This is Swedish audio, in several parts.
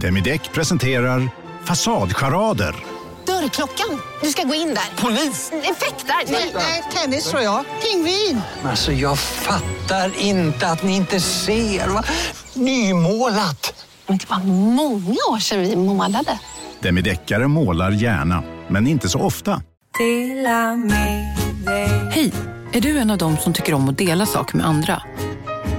Demideck presenterar Fasadcharader. Dörrklockan. Du ska gå in där. Polis? Effektar? Nej, nej, tennis tror jag. Pingvin. Alltså jag fattar inte att ni inte ser. Va? Nymålat. Men det var många år sedan vi målade. Demideckare målar gärna, men inte så ofta. Hej! Är du en av dem som tycker om att dela saker med andra?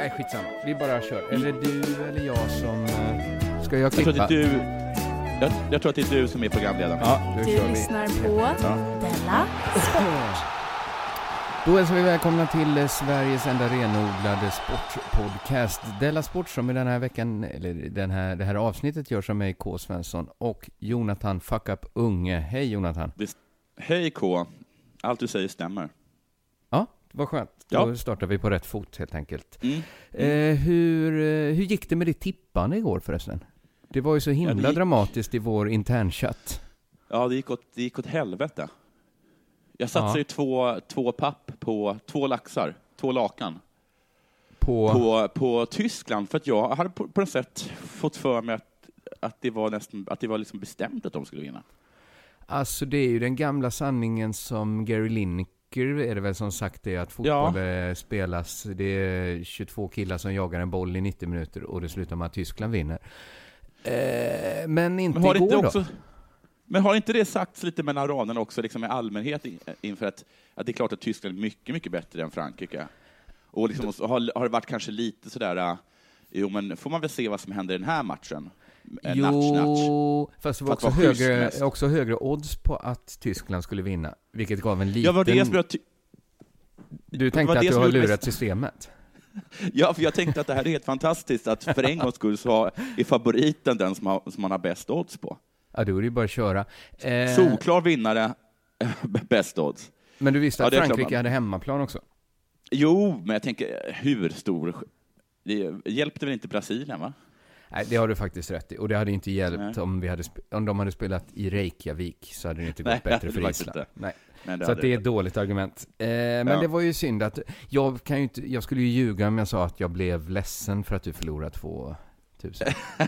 Nej, skitsamma. Vi bara kör. Eller du eller jag som... eh, Ska jag klippa? Jag tror att det är du, jag, jag tror att det är du som är programledare. Ja, då Du kör vi. lyssnar på Ja. Della Sport. Då hälsar vi välkomna till eh, Sveriges enda renodlade sportpodcast Della Sport som i den här veckan, eller den här, det här avsnittet görs av mig, K. Svensson och Jonathan Fuck Up Unge. Hej Jonathan! Hej K. Allt du säger stämmer. Ja, vad skönt. Ja. Då startar vi på rätt fot helt enkelt. Mm. Eh, hur, eh, hur gick det med ditt tippande igår förresten? Det var ju så himla det gick- dramatiskt i vår internchatt. Ja, det gick åt, det gick åt helvete. Jag satsade Ja. ju två, två papp på två laxar, två lakan, På... på, på Tyskland för att jag hade på, på något sätt fått för mig att, att det var, nästan, att det var liksom bestämt att de skulle vinna. Alltså det är ju den gamla sanningen som Gary Lineker är det väl som sagt det att fotboll eh, spelas. Det är 22 killar som jagar en boll i 90 minuter och det slutar med att Tyskland vinner. Eh, men inte Men har, igår inte då? också, men har inte det sagts lite mellan raderna också, liksom i allmänhet in- inför att, att det är klart att Tyskland är mycket, mycket bättre än Frankrike? Och liksom, har, har det varit kanske lite sådär, äh, jo men får man väl se vad som händer i den här matchen? Eh, natch, natch. Jo, fast det var också högre, mest. också högre odds på att Tyskland skulle vinna. Vilket gav en liten... Ja, vad det som jag Du tänkte var att du har lurat systemet? Ja, för jag tänkte att det här är helt fantastiskt, att för en gångs skull så är favoriten den som, har, som man har bäst odds på. Ja, då är det ju bara att köra. Eh, Solklar vinnare, bäst odds. Men du visste Ja, att klart Frankrike man- hade hemmaplan också? Jo, men jag tänker, hur stor... Det hjälpte väl inte Brasilien, va? Nej, det har du faktiskt rätt i. Och det hade inte hjälpt Nej. om, vi hade om de hade spelat i Reykjavik så hade det inte gått Nej, det bättre för det Island. inte. Nej. Nej, det Så det är det. ett dåligt argument. Eh, men Ja. det var ju synd att, jag kan ju inte, jag skulle ju ljuga om jag sa att jag blev ledsen för att du förlorade 2000.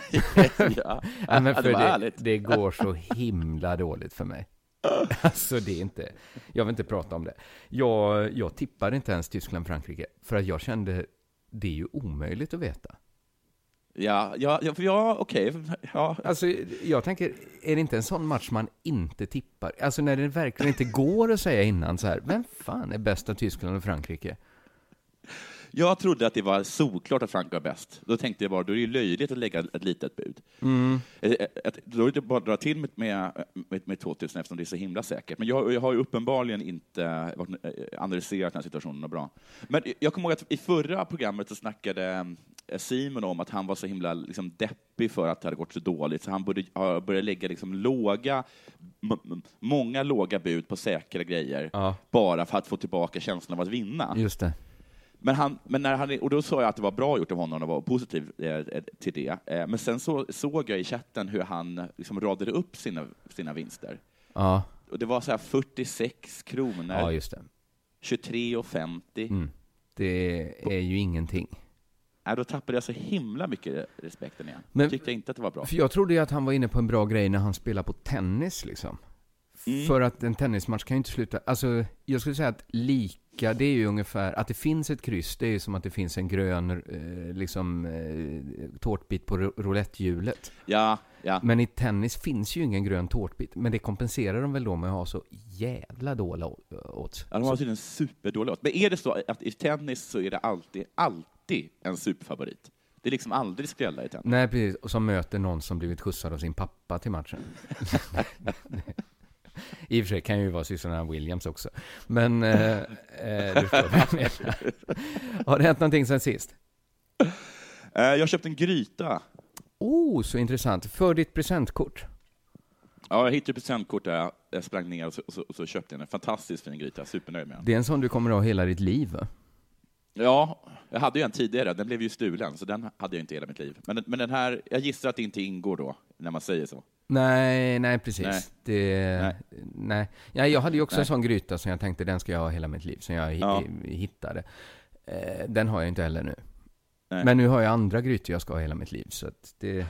ja, Nej, men det för det, härligt. det går så himla dåligt för mig. Alltså det är inte, jag vill inte prata om det. Jag, jag tippade inte ens Tyskland-Frankrike, för att jag kände, det är ju omöjligt att veta. Ja, ja, ja, ja okej. Ja. Alltså, jag tänker, är det inte en sån match man inte tippar? Alltså när det verkligen inte går att säga innan så här, vem fan är bäst av Tyskland och Frankrike? Jag trodde att det var solklart att Frankrike var bäst. Då tänkte jag bara, då är det löjligt att lägga ett litet bud. Mm. Eh, eh, att- Då är det bara att dra till med, med, med, med 2000 eftersom det är så himla säkert. Men jag, jag har ju uppenbarligen inte eh, analyserat den här situationen bra. Men jag kommer ihåg att i förra programmet så snackade Simon om att han var så himla liksom, deppig för att det hade gått så dåligt, så han började, ja, började lägga liksom, låga, många låga bud på säkra grejer, Ja. bara för att få tillbaka känslan av att vinna. Just det. Men han, men när han, och då sa jag att det var bra gjort av honom och var positiv eh, till det. Eh, men sen så, såg jag i chatten hur han liksom radade upp sina, sina vinster. Ja, Och det var så här 46 kronor, ja just det. 23,50. Mm. Det är ju ingenting. Nej, då tappade jag så himla mycket respekten igen. Men- Men, tyckte jag inte att det var bra. För jag trodde ju att han var inne på en bra grej när han spelar på tennis liksom. Mm. För att en tennismatch kan ju inte sluta, alltså jag skulle säga att lika, det är ju ungefär, att det finns ett kryss, det är ju som att det finns en grön eh, liksom eh, tårtbit på ro- roulettehjulet. Ja, ja. Men i tennis finns ju ingen grön tårtbit, men det kompenserar de väl då med att ha så jävla dåliga odds. ja de har tydligen superdålig odds. Men är det så att i tennis så är det alltid, alltid en superfavorit? Det är liksom aldrig skrälla i tennis. Nej, precis. Och som möter någon som blivit skjutsad av sin pappa till matchen. I och för sig kan ju vara systrarna Williams också. Men, eh, eh, du förstår vad jag menar. Har det hänt någonting sen sist? Eh, jag har köpt en gryta. Oh, så intressant. För ditt presentkort? Ja, jag hittade presentkort där jag sprang ner och så, och så, och så köpte jag en fantastiskt fin gryta. Supernöjd med den. Det är en sån du kommer att ha hela ditt liv? Ja, jag hade ju en tidigare, den blev ju stulen, så den hade jag inte hela mitt liv. Men, men den här, jag gissar att det inte ingår då, när man säger så. Nej, nej precis. Nej. Det, nej. Nej. Ja, jag hade ju också Nej. en sån gryta som jag tänkte den ska jag ha hela mitt liv, som jag Ja. hittade. Eh, den har jag inte heller nu. Nej. Men nu har jag andra grytor jag ska ha hela mitt liv, så att det,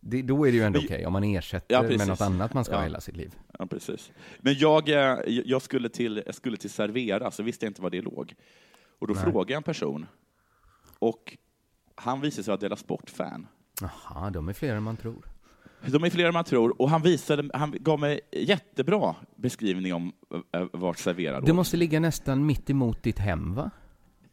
det, då är det ju ändå okej om man ersätter Ja, med något annat man ska ha Ja. hela sitt liv. Ja, precis. Men jag, eh, jag, skulle till, jag skulle till Servera, så visste jag inte var det låg. Och då Nej. frågade jag en person, och han visade sig vara Della Sport-fan. Jaha, de är fler än man tror. De är fler än man tror, och han, visade, han gav mig jättebra beskrivning om äh, vart Servera låg. Det måste ligga nästan mitt emot ditt hem, va?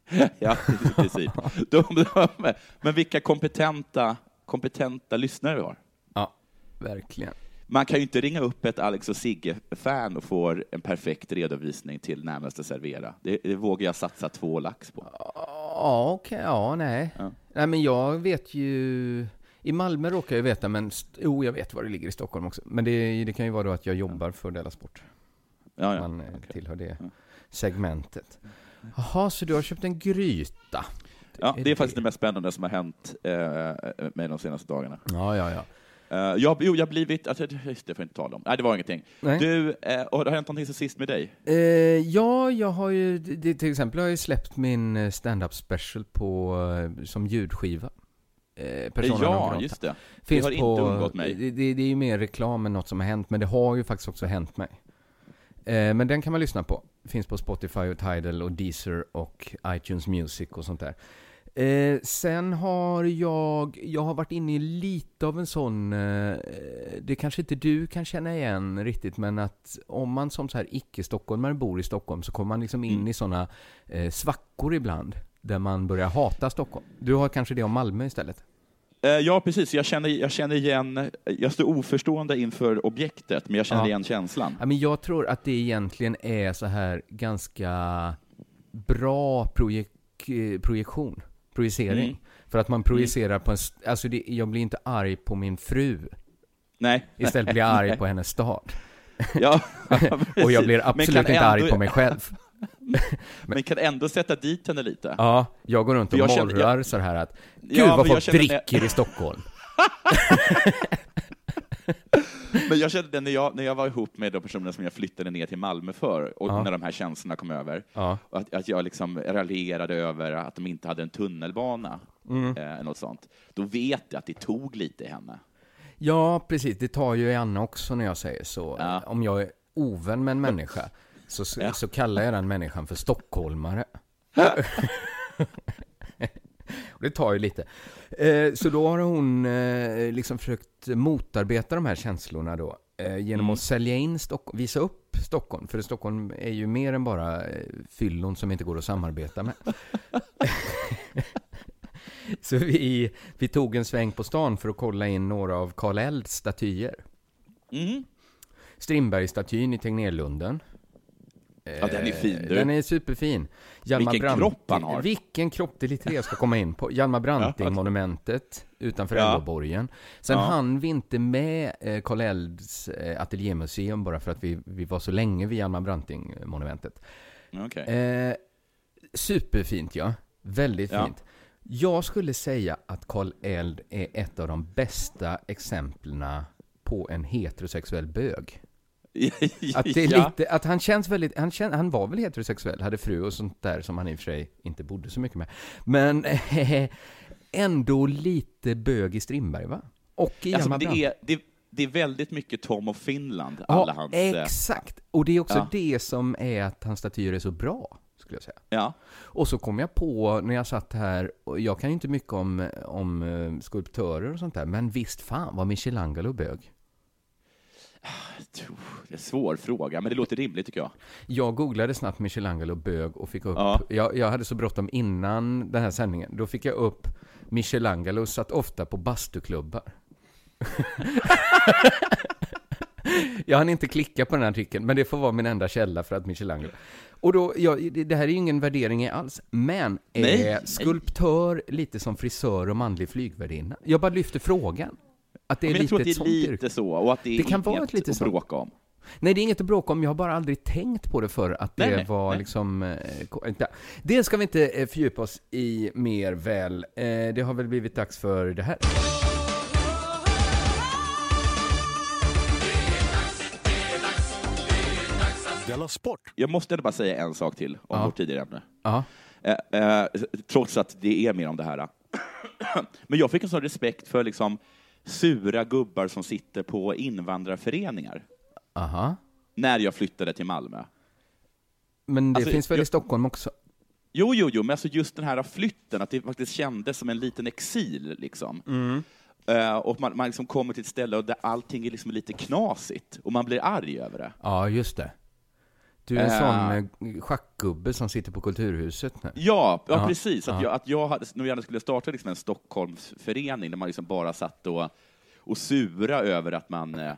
Ja, i princip. De, de, men vilka kompetenta, kompetenta lyssnare vi har. Ja, verkligen. Man kan ju inte ringa upp ett Alex och Sigge-fan och få en perfekt redovisning till närmaste servera. Det, det vågar jag satsa två lax på. Ja, okej, ja, nej. Ja. Nej, men jag vet ju... I Malmö råkar jag veta, men jo, jag vet var det ligger i Stockholm också. Men det, det kan ju vara då att jag jobbar för Della Sport. Ja, ja. Man eh, okej. tillhör det segmentet. Jaha, så du har köpt en gryta? Ja, det är faktiskt det mest spännande som har hänt eh, mig de senaste dagarna. Ja, ja, ja. Eh, jag, jo, jag har blivit... Alltså, det får inte tala om. Nej, det var ingenting. Nej. Du, och har det hänt någonting sen sist med dig? Eh, ja, jag har ju, det, till exempel har jag släppt min stand-up special på, som ljudskiva. Eh, Persona non ja, grata. just det. Finns det har på, inte undgått mig. Det, det, det är ju mer reklam än något som har hänt, men det har ju faktiskt också hänt mig. Eh, men den kan man lyssna på. Finns på Spotify och Tidal och Deezer och iTunes Music och sånt där. Eh, sen har jag, jag har varit inne i lite av en sån, eh, det kanske inte du kan känna igen riktigt, men att om man som så här icke-stockholmare bor i Stockholm så kommer man liksom in Mm. i såna eh, svackor ibland, där man börjar hata Stockholm. Du har kanske det om Malmö istället? Eh, ja, precis. Jag känner, jag känner igen... Jag står oförstående inför objektet, men jag känner Ja. igen känslan. Ja, men jag tror att det egentligen är så här ganska bra projek projektion, projicering. Mm. För att man projicerar på en, alltså det, jag blir inte arg på min fru, Nej. istället blir jag arg på hennes stad. Ja, Och jag blir absolut inte arg ändå- på mig själv. Men kan ändå sätta dit henne lite. Ja, jag går runt och jag känner- morrar så här att Gud Ja, vad jag folk dricker i Stockholm. Men jag kände det när jag, när jag var ihop med de personer som jag flyttade ner till Malmö för, och Ja. när de här känslorna kom över, Ja. att, att jag liksom raljerade över att de inte hade en tunnelbana, Mm. eh, något sånt. Då vet jag att det tog lite i henne. Ja, precis. Det tar ju Anna också när jag säger så. Ja. Om jag är ovän med en människa så, så, Ja. så kallar jag den människan för stockholmare. Och det tar ju lite. Eh, så då har hon eh, liksom försökt motarbeta de här känslorna då. Eh, genom Mm. att sälja in Stockholm, visa upp Stockholm. För Stockholm är ju mer än bara fyllon som inte går att samarbeta med. Så vi, vi tog en sväng på stan för att kolla in några av Karl Elds statyer. Mm. Strindbergsstatyn i Tegnérlunden. Ja, den är fin, du. Den är superfin. Hjalmar Vilken kropp han har. Vilken kropp, det är lite det jag ska komma in på. Hjalmar Branting-monumentet utanför Ja. Älvåborgen. Sen Ja. hann vi inte med eh, Karl Elds eh, ateljémuseum bara för att vi, vi var så länge vid Hjalmar Branting-monumentet. Okej. Eh, superfint ja. Väldigt Ja. fint. Jag skulle säga att Karl Eld är ett av de bästa exemplen på en heterosexuell bög. Att, det är Ja. lite, att han känns väldigt, han, kän, han var väl heterosexuell, hade fru och sånt där som han i och för sig inte bodde så mycket med. Men ändå lite bög i Strindberg va? Och i Alltså, Hjalmar det, är, det, det är väldigt mycket Tom of Finland, alla Ja, hans... eh, exakt. Och det är också Ja. det som är att hans statyer är så bra, skulle jag säga. Ja. Och så kom jag på när jag satt här, och jag kan ju inte mycket om, om eh, skulptörer och sånt där, men visst fan var Michelangelo bög. Det är en svår fråga, men det låter rimligt tycker jag. Jag googlade snabbt Michelangelo bög och fick upp, Ja. jag, jag hade så bråttom innan den här sändningen, då fick jag upp Michelangelo satt ofta på bastuklubbar. jag hann inte klicka på den här artikeln, men det får vara min enda källa för att Michelangelo. Och då, ja, det här är ju ingen värdering alls, men är skulptör lite som frisör och manlig flygvärdinna? Jag bara lyfter frågan. Att det är lite tror att ett det är lite yrke. så, och att det Det kan inget vara ett lite att sånt. bråka om. Nej, det är inget att bråka om. Jag har bara aldrig tänkt på det för att det Nej, nej, var nej. liksom... eh. Det ska vi inte eh, fördjupa oss i mer väl. Eh, Det har väl blivit dags för det här. Della Sport! Jag måste ändå bara säga en sak till om Ja. vårt tidigare ämne. Ja. Eh, eh, trots att det är mer om det här. Men jag fick en sån respekt för liksom sura gubbar som sitter på invandrarföreningar Aha. när jag flyttade till Malmö. Men det Alltså, finns väl i jag- Stockholm också? Jo, jo, jo, men alltså just den här flytten, att det faktiskt kändes som en liten exil. Liksom. Eh, och man, man liksom kommer till ett ställe där allting är liksom lite knasigt, och man blir arg över det. Ja, just det. Du är en sån eh, schackgubbe som sitter på Kulturhuset nu. Ja, ja, Ja, precis. Att ja. jag, att jag hade, nog gärna skulle starta liksom en Stockholmsförening där man liksom bara satt och, och sura över att man eh,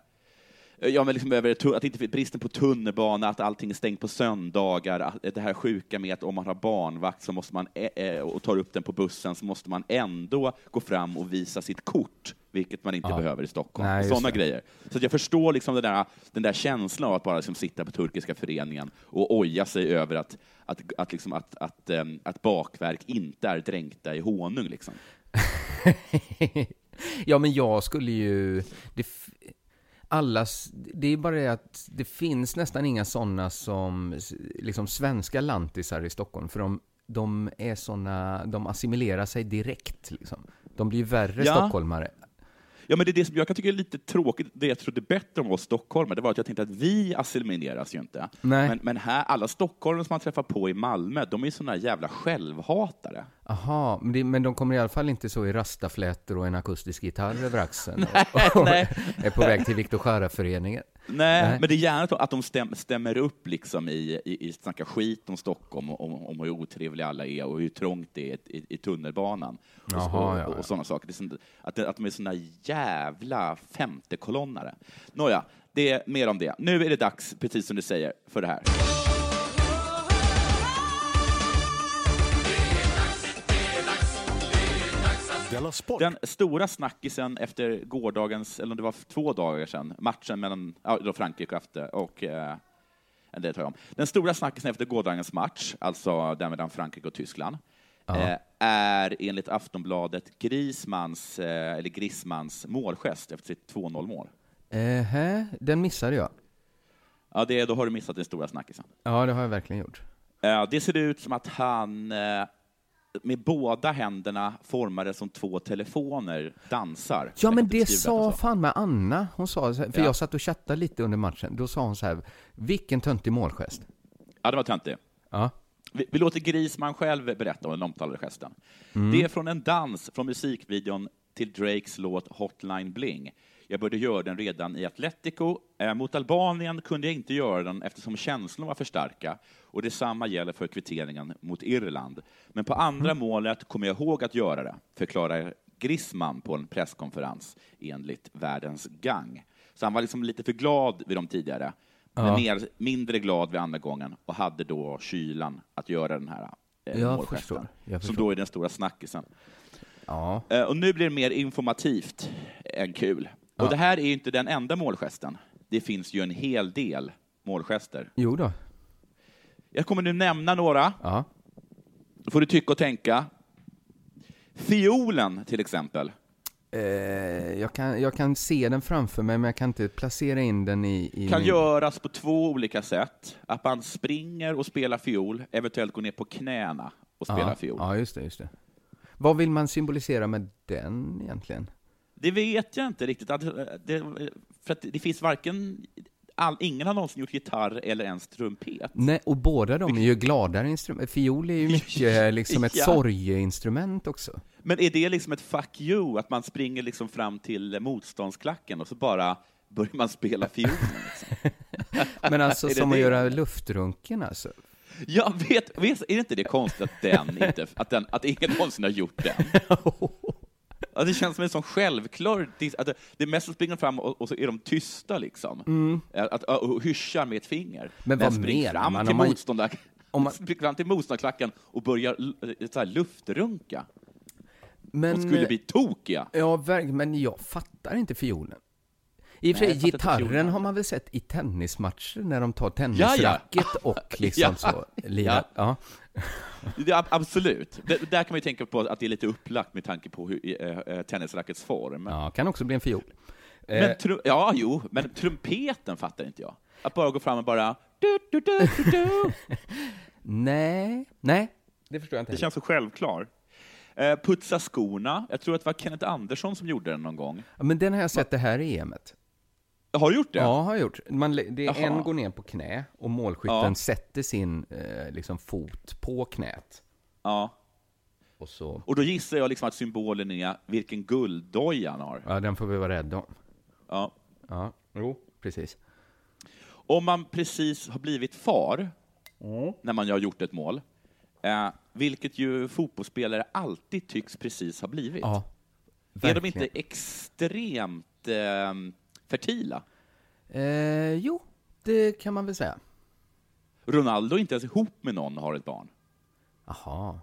Ja, men liksom över att inte bristen på tunnelbana, att allting är stängt på söndagar, att det här sjuka med att om man har barnvakt så måste man, eh, eh, och tar upp den på bussen så måste man ändå gå fram och visa sitt kort, vilket man inte Ja. behöver i Stockholm. Nej, Sådana grejer. Så jag förstår liksom den, där, den där känslan av att bara liksom sitta på turkiska föreningen och oja sig över att, att, att, liksom att, att, att bakverk inte är dränkta i honung. Liksom. ja, men jag skulle ju... Det, allas, det är bara det att det finns nästan inga sådana som liksom svenska lantisar i Stockholm, för de, de är såna, de assimilerar sig direkt. Liksom. De blir värre Ja. stockholmare. Ja, men det är det som jag kan tycka är lite tråkigt, det jag trodde bättre om oss stockholmare, det var att jag tänkte att vi assimileras ju inte. Nej. Men, men här, alla stockholmare som man träffar på i Malmö, de är ju såna jävla självhatare. Aha, men, det, men de kommer i alla fall inte så i rastaflätor och en akustisk gitarr över axeln och, och nej. är på väg till Viktor Jara-föreningen. Nej, Nej. men det är gärna att de stäm, stämmer upp liksom i, i, i snacka skit om Stockholm, och om, om hur otrevliga alla är och hur trångt det är i, i tunnelbanan. Och, Jaha, och, och, ja. sådana saker. Sånt, att, att de är såna jävla femtekolonnare. Nåja, det är mer om det. Nu är det dags, precis som du säger, för det här. Della Sport! Den stora snackisen efter gårdagens, eller om det var två dagar sedan, matchen mellan ja, då Frankrike och, eh, det tar jag om. Den stora snackisen efter gårdagens match, alltså den mellan Frankrike och Tyskland, eh, är enligt Aftonbladet Griezmanns, eh, eller Griezmanns målgest efter sitt 2-0-mål. Eh, den missade jag. Ja, det, då har du missat den stora snackisen. Ja, det har jag verkligen gjort. Eh, det ser ut som att han med båda händerna formade som två telefoner dansar. Ja, men det sa fan med Anna. Hon sa, för Ja. jag satt och chattade lite under matchen. Då sa hon så här, vilken töntig målgest. Ja, det var töntigt. Ja. Vi, vi låter Grisman själv berätta om den omtalade gesten. Det är från en dans från musikvideon till Drakes låt Hotline Bling. Jag började göra den redan i Atletico. Eh, mot Albanien kunde jag inte göra den eftersom känslorna var för starka. Och detsamma gäller för kvitteringen mot Irland. Men på andra målet kommer jag ihåg att göra det, förklarar Grisman på en presskonferens enligt Världens Gang. Så han var liksom lite för glad vid de tidigare, men Ja. mer, mindre glad vid andra gången och hade då kylan att göra den här eh, Jag målgesten. förstår, jag Som förstår. då är den stora snackisen. Ja. Eh, och nu blir det mer informativt än kul. Och det här är ju inte den enda målgesten. Det finns ju en hel del målgester. Jo då. Jag kommer nu nämna några. Ja. Då får du tycka och tänka. Fiolen, till exempel. Eh, jag, kan, jag kan se den framför mig, men jag kan inte placera in den i... i kan min... göras på två olika sätt. Att man springer och spelar fiol, eventuellt går ner på knäna och spelar ja. fiol. Ja, just det, just det. Vad vill man symbolisera med den egentligen? Det vet jag inte riktigt. Eh, det, för att det finns varken... All, ingen har någonsin gjort gitarr eller ens trumpet. Nej, och båda de är ju gladare instrument. Fiol är ju mycket liksom ett Ja. sorgeinstrument också. Men är det liksom ett fuck you, att man springer liksom fram till motståndsklacken och så bara börjar man spela fiolen. Liksom. Men alltså Är det som att det? göra luftrunken alltså. Jag vet, vet, är det inte det konstigt att den inte, att, den, att ingen någonsin har gjort den? Ja, det känns som en sån självklar... Att det, det är mest att springa fram och, och så är de tysta liksom. Att, att, och hyschar med ett finger. Mm. Men vad menar fram man till om man- motståndar, om man- spring fram till motståndarklacken och börjar l- så här, luftrunka. Men, De skulle bli tokiga. Ja, men jag fattar inte fiolen. I och för Nej, sig, gitarren har man väl sett i tennismatcher när de tar Ja, ja. tennisracket och liksom Ja. så lirar. Ja. Ab- absolut. Det, där kan man ju tänka på att det är lite upplagt med tanke på hur, eh, eh, tennisrackets form. ja, kan också bli en fiol. Eh, Men tru- ja, jo, men trumpeten fattar inte jag. Att bara gå fram och bara... Du, du, du, du, du. nej, nej, det förstår jag inte Det heller. känns så självklart. Eh, putsa skorna. Jag tror att det var Kenneth Andersson som gjorde den någon gång. Ja, Men den har jag sett det här i EMet. Har du gjort det? Ja, har jag gjort. Man, det är en går ner på knä och målskytten Ja. sätter sin eh, liksom, fot på knät. ja. Och så, Och då gissar jag liksom att symbolen är vilken gulddoja han har. ja, den får vi vara rädda om. Ja. Ja, jo, precis. Om man precis har blivit far, när man har gjort ett mål, eh, vilket ju fotbollsspelare alltid tycks precis ha blivit. Ja, är de verkligen. inte extremt eh, fertila? Eh, jo, det kan man väl säga. Ronaldo är inte ens ihop med någon och har ett barn. Jaha.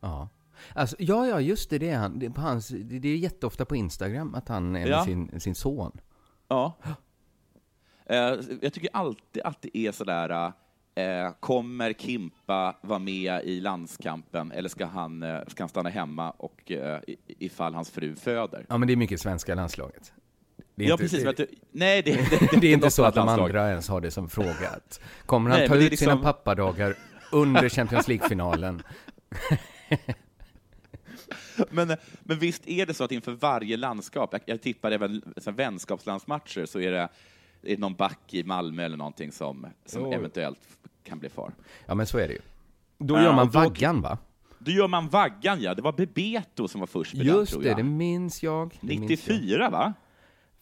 Ja. Alltså, ja, ja, just det. Det är, han, det är, på hans, det är jätteofta på Instagram att han är med Ja. sin, sin son. Ja. Eh, jag tycker alltid att det är sådär, eh, kommer Kimpa vara med i landskampen eller ska han, eh, ska han stanna hemma och, eh, ifall hans fru föder? Ja, men det är mycket svenska landslaget. Det är Ja, inte, precis. det, du, nej, det, det, det är inte så att de andra ens har det som fråga. Att, kommer han Nej, ta det ut är sina liksom- pappadagar under Champions League-finalen? Men, men visst är det så att inför varje landskap, jag, jag tippar även så här, vänskapslandsmatcher, så är det, är det någon back i Malmö eller någonting som, som eventuellt kan bli far. Ja, men så är det ju. Då Ja, gör man då- vaggan, va? Då gör man vaggan, ja. Det var Bebeto som var först med den, Just tror det, jag. det minns jag. Det minns jag. 94, va?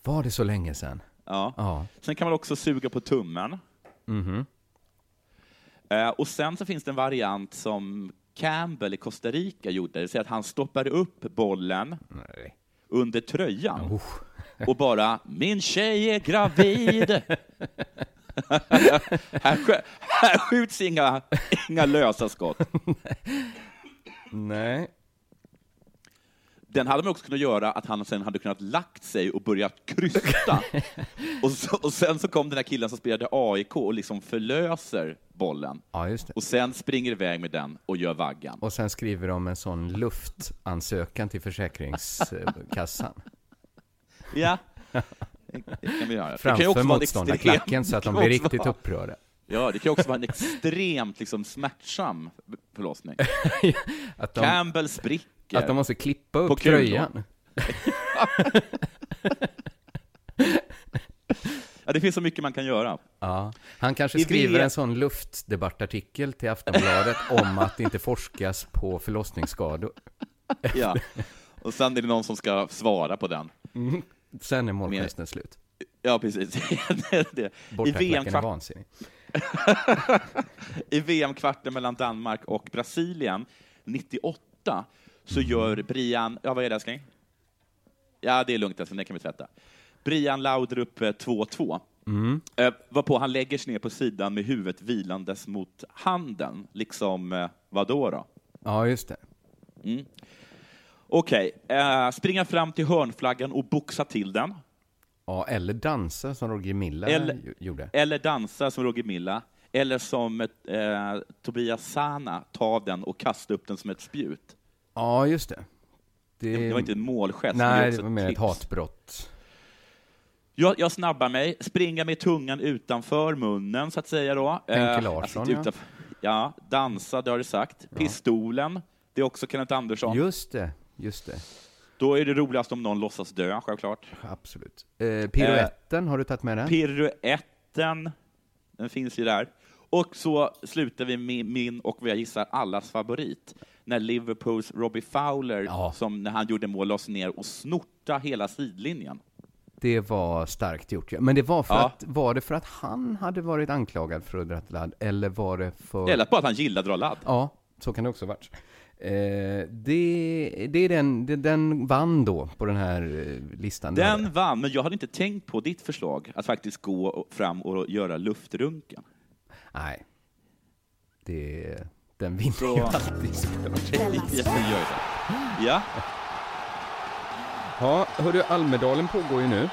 Var det så länge sedan? Ja. Ja. Sen kan man också suga på tummen. Mhm. Eh, och sen så finns det en variant som Campbell i Costa Rica gjorde, det vill säga att han stoppade upp bollen Nej. under tröjan Oh. och bara ”Min tjej är gravid”. här, skj- här skjuts inga, inga lösa skott. Nej. Den hade man också kunnat göra att han sen hade kunnat lagt sig och börjat krysta. och, så, och sen så kom den här killen som spelade AIK och liksom förlöser bollen. Ja, just det. Och sen springer iväg med den och gör vaggan. Och sen skriver de en sån luftansökan till Försäkringskassan. Ja, det kan vi göra. Framför motståndarklacken så att de blir riktigt vara- upprörda. Ja, det kan också vara en extremt liksom, smärtsam förlossning. Att de, Campbell spricker. Att de måste klippa upp kulor. tröjan. Ja, det finns så mycket man kan göra. Ja. Han kanske I skriver en sån luftdebattartikel till Aftonbladet om att det inte forskas på förlossningsskador. Ja. Och sen är det någon som ska svara på den. Sen är målgesten slut. Ja, precis. det, det. I VM-kvarten mellan Danmark och Brasilien 98 så gör Brian, ja vad är det älskling? Ja, det är lugnt älskling, det kan vi tvätta. Brian Laudrup eh, 2-2. Mm. Eh, varpå han lägger sig ner på sidan med huvudet vilandes mot handen, liksom eh, vadå då? Ja, just det. Mm. Okej, eh, springa fram till hörnflaggan och boxa till den. Ja, eller dansa som Roger Milla Eller- gjorde. Eller dansa som Roger Milla. Eller som eh, Tobias Sana, ta den och kasta upp den som ett spjut. Ja, just det. Det, det var inte en målgest. Nej, också det var mer ett hatbrott. Jag, jag snabbar mig, springa med tungan utanför munnen, så att säga. Då. Henke Eh, Larsson, ja. ja. Dansa, det har du sagt. Pistolen, det är också Kenneth Andersson. Just det, just det. Då är det roligast om någon låtsas dö, självklart. Absolut. Eh, piruetten, har du tagit med den? Piruetten, den finns ju där. Och så slutar vi med min och vad jag gissar allas favorit. När Liverpools Robbie Fowler, Ja. som när han gjorde mål, lades ner och snorta hela sidlinjen. Det var starkt gjort, ja. Men det var för Ja. att, var det för att han hade varit anklagad för att dra ladd, eller var det för... Eller bara att han gillar att dra ladd. Ja, så kan det också ha varit. Eh, det, det är den, det, den vann då på den här eh, listan. Den vann, men jag hade inte tänkt på ditt förslag, att faktiskt gå fram och göra luftrunken. Nej. Det, den vinner ju alltid. Jag så. Ja, Ja, hörru, Almedalen pågår ju nu.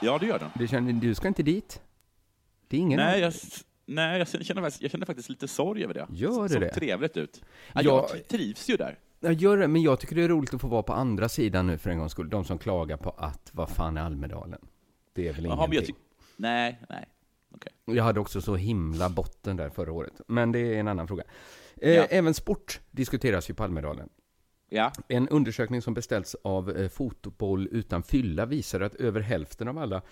ja det gör den. Du, känner, du ska inte dit? Det är ingen... Nej, jag, nej jag, känner, jag känner faktiskt lite sorg över det. Gör det Såg det? trevligt ut. Ja, Ja. Jag trivs ju där. Jag gör det, men jag tycker det är roligt att få vara på andra sidan nu för en gångs skull. De som klagar på att, vad fan är Almedalen? Det är väl jag ingenting. nej, nej. Okej. Jag hade också så himla botten där förra året. Men det är en annan fråga. Eh, Ja. Även sport diskuteras ju på Almedalen. Ja, En undersökning som beställts av eh, Fotboll utan fylla visar att över hälften av alla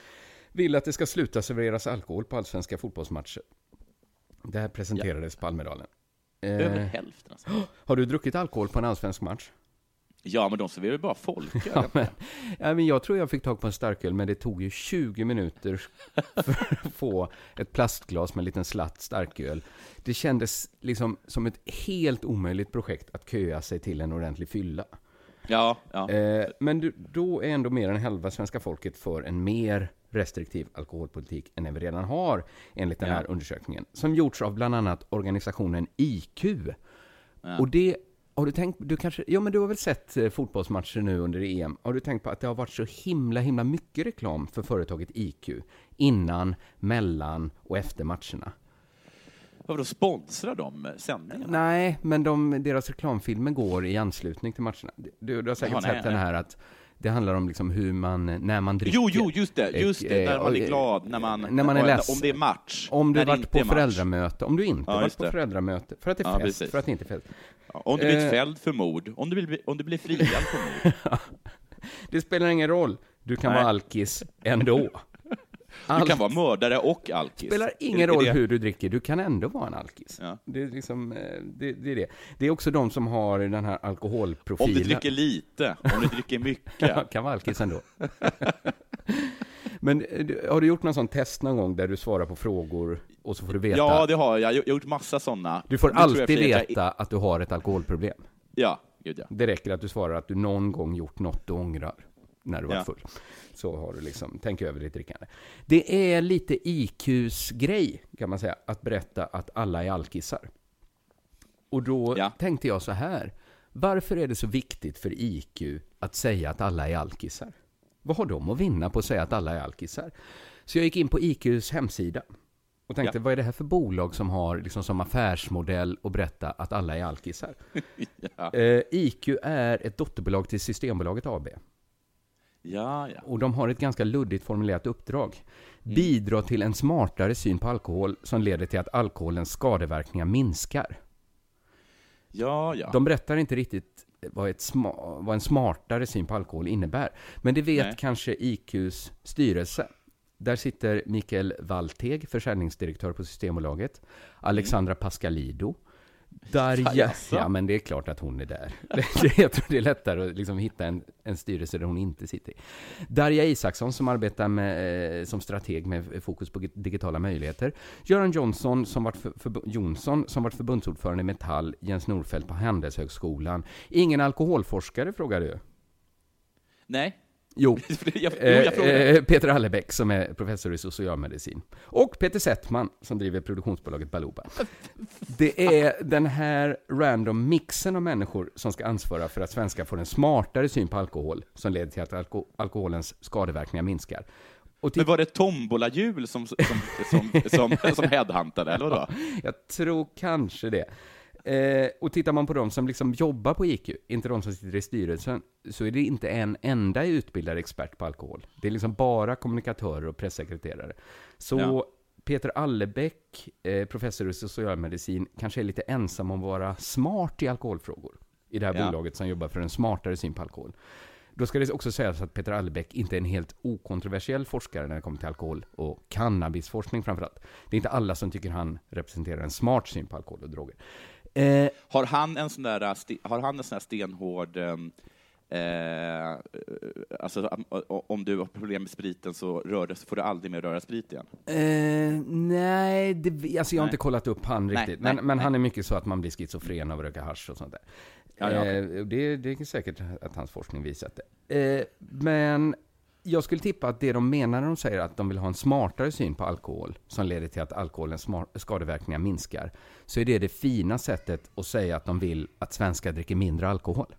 vill att det ska sluta serveras alkohol på allsvenska fotbollsmatcher. Det här presenterades på Almedalen. Eh, över hälften alltså. har du druckit alkohol på en allsvensk match? Ja, men de serverar ju bara folk. Ja, men, ja, men jag tror jag fick tag på en starköl, men det tog ju 20 minuter för att få ett plastglas med en liten slatt starköl. Det kändes liksom som ett helt omöjligt projekt att köa sig till en ordentlig fylla. Ja, ja. Eh, men du, då är ändå mer än halva svenska folket för en mer restriktiv alkoholpolitik än den vi redan har, enligt den Ja. här undersökningen. Som gjorts av bland annat organisationen IQ. Ja. Och det, har du tänkt, du kanske, ja men du har väl sett eh, fotbollsmatcher nu under EM? Har du tänkt på att det har varit så himla, himla mycket reklam för företaget IQ innan, mellan och efter matcherna? Vadå, sponsrar de eh, sändningarna? Nej, men de, deras reklamfilmer går i anslutning till matcherna. Du, du har säkert Jaha, nej, sett den nej. här att det handlar om liksom hur man, när man dricker. Jo, jo, just det, just det, när man är eh, glad, när man, när man är ledsen. om det är match. Om du varit på match. föräldramöte, om du inte Ja, varit på det. föräldramöte, för att det är Ja, fest, precis. för att det inte är fest. Ja, om du blir Eh. fälld för mord, om du, blir, om du blir friad för mord. Det spelar ingen roll, du kan Nej. vara alkis ändå. Du Allt kan vara mördare och alkis. spelar ingen roll hur du dricker, du kan ändå vara en alkis. Ja. Det, är liksom, eh, det, det är det. Det är också de som har den här alkoholprofilen. Om du dricker lite, om du dricker mycket. Kan vara alkis ändå. Men eh, du- har du gjort någon sån test någon gång där du svarar på frågor och så får du veta? Ja, det har jag. Jag har gjort massa sådana. Du får Det alltid att jag- veta att du har ett alkoholproblem. Ja, gud ja. Det räcker att du svarar att du någon gång gjort något du ångrar när du var Ja. full. Så har du liksom, tänk över ditt drickande. Det är lite IQs grej, kan man säga, att berätta att alla är alkisar. Och då Ja. tänkte jag så här, varför är det så viktigt för IQ att säga att alla är alkisar? Vad har de att vinna på att säga att alla är alkisar? Så jag gick in på IQs hemsida och tänkte, Ja. vad är det här för bolag som har liksom som affärsmodell att berätta att alla är alkisar? Ja, Eh, IQ är ett dotterbolag till Systembolaget AB. Ja. ja. Och de har ett ganska luddigt formulerat uppdrag. Bidra till en smartare syn på alkohol som leder till att alkoholens skadeverkningar minskar. ja, ja. De berättar inte riktigt vad, sma, vad en smartare syn på alkohol innebär. Men det vet Nej. kanske IQs styrelse. Där sitter Mikael Valteg, försäljningsdirektör på Systembolaget. Alexandra Pascalido. Darja, ja men det är klart att hon är där. Jag tror det är lättare att liksom hitta en, en styrelse där hon inte sitter. Darja Isaksson som arbetar med, eh, som strateg med fokus på digitala möjligheter. Göran Johnson som varit, för, för, Jonsson som varit förbundsordförande i Metall, Jens Norfeldt på Handelshögskolan. Ingen alkoholforskare frågar du? Nej. Jo, jag, jo, Eh, jag frågar. eh, Peter Allebäck som är professor i socialmedicin. Och Peter Settman som driver produktionsbolaget Baluba. Det är den här random mixen av människor som ska ansvara för att svenskar får en smartare syn på alkohol som leder till att alko alkoholens skadeverkningar minskar. Och Men var det tombolahjul som, som, som, som, som headhuntade, eller vadå? Jag tror kanske det. Eh, och tittar man på de som liksom jobbar på IQ, inte de som sitter i styrelsen, så är det inte en enda utbildad expert på alkohol. Det är liksom bara kommunikatörer och pressekreterare. Så Ja. Peter Allebäck, eh, professor i socialmedicin, kanske är lite ensam om att vara smart i alkoholfrågor. I det här Ja. bolaget som jobbar för en smartare syn på alkohol. Då ska det också sägas att Peter Allebäck inte är en helt okontroversiell forskare när det kommer till alkohol och cannabisforskning framförallt. Det är inte alla som tycker han representerar en smart syn på alkohol och droger. Eh, Har han en sån där, ste- har han en sån där stenhård, um, Eh, alltså, om- du har problem med spriten så, rör får du aldrig mer röra sprit igen. Eh, nej, det, alltså jag har Nej. inte kollat upp han Nej, riktigt. nej, men men han är mycket så att man blir schizofren av att röka hasch och sånt där. Ja, ja, eh, det, det är säkert att hans forskning visat det. Eh, men jag skulle tippa att det de menar när de säger att de vill ha en smartare syn på alkohol, som leder till att alkoholens skadeverkningar minskar, så är det det fina sättet att säga att de vill att svenskar dricker mindre alkohol.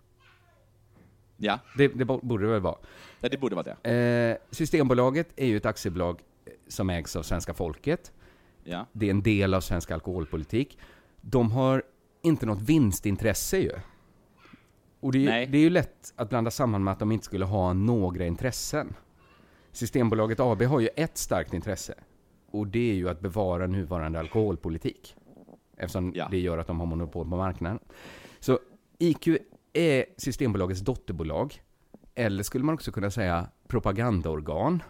Ja, Det, det bo- borde det väl vara. ja, det borde vara det. Eh, Systembolaget är ju ett aktiebolag eh, som ägs av svenska folket. Ja. Det är en del av svensk alkoholpolitik. De har inte något vinstintresse ju. Och det är, ju- det är ju lätt att blanda samman med att de inte skulle ha några intressen. Systembolaget AB har ju ett starkt intresse. Och det är ju att bevara nuvarande alkoholpolitik. Eftersom Ja. det gör att de har monopol på marknaden. Så IQ är Systembolagets dotterbolag. Eller skulle man också kunna säga propagandaorgan.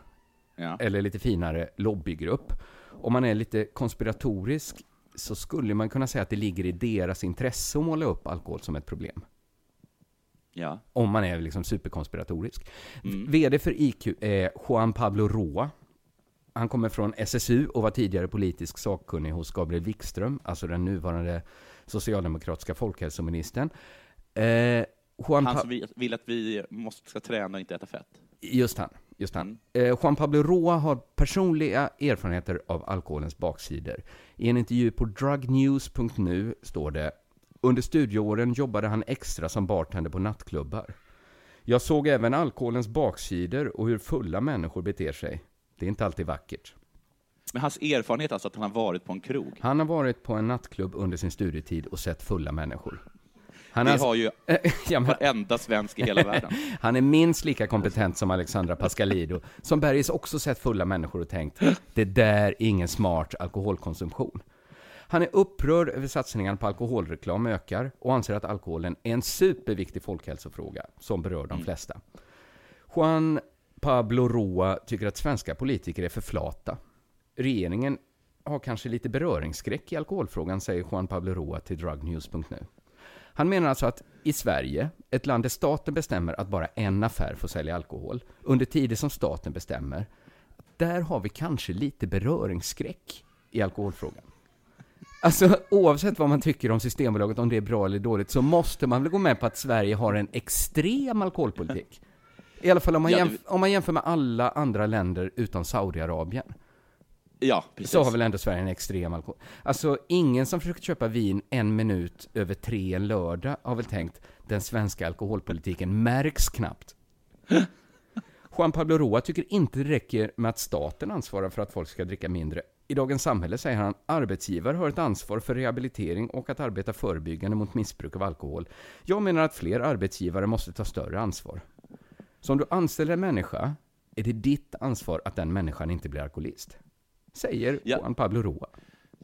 Ja. Eller lite finare lobbygrupp. Om man är lite konspiratorisk så skulle man kunna säga att det ligger i deras intresse att måla upp alkohol som ett problem. Ja. Om man är liksom superkonspiratorisk. Mm. VD för IQ är Juan Pablo Roa. Han kommer från SSU och var tidigare politisk sakkunnig hos Gabriel Wikström, alltså den nuvarande socialdemokratiska folkhälsoministern. Eh, Juan Han som vi- vill att vi måste, ska träna och inte äta fett. Just han. Just han. Mm. Eh, Juan Pablo Roa har personliga erfarenheter av alkoholens baksidor. I en intervju på drugnews.nu står det under studieåren jobbade han extra som bartender på nattklubbar. Jag såg även alkoholens baksidor och hur fulla människor beter sig. Det är inte alltid vackert. Men hans erfarenhet alltså att han har varit på en krog. Han har varit på en nattklubb under sin studietid och sett fulla människor. Han Det alltså- har ju ja, men, varenda svensk i hela världen. Han är minst lika kompetent som Alexandra Pascalido, som Bergis också sett fulla människor och tänkt det där är ingen smart alkoholkonsumtion. Han är upprörd över satsningen på alkoholreklam ökar och anser att alkoholen är en superviktig folkhälsofråga som berör de flesta. Juan Pablo Roa tycker att svenska politiker är för flata. Regeringen har kanske lite beröringsskräck i alkoholfrågan, säger Juan Pablo Roa till drugnews.nu. Han menar alltså att i Sverige, ett land där staten bestämmer att bara en affär får sälja alkohol, under tider som staten bestämmer, där har vi kanske lite beröringsskräck i alkoholfrågan. Alltså oavsett vad man tycker om Systembolaget, om det är bra eller dåligt, så måste man väl gå med på att Sverige har en extrem alkoholpolitik. I alla fall om man, Ja, jämf- om man jämför med alla andra länder utom Saudiarabien. Ja, precis. Så har väl ändå Sverige en extrem alkohol. Alltså, ingen som försöker köpa vin en minut över tre en lördag har väl tänkt den svenska alkoholpolitiken märks knappt. Juan Pablo Roa tycker inte det räcker med att staten ansvarar för att folk ska dricka mindre. I Dagens Samhälle säger han arbetsgivare har ett ansvar för rehabilitering och att arbeta förebyggande mot missbruk av alkohol. Jag menar att fler arbetsgivare måste ta större ansvar. Så om du anställer en människa är det ditt ansvar att den människan inte blir alkoholist. Säger Ja. Juan Pablo Roa.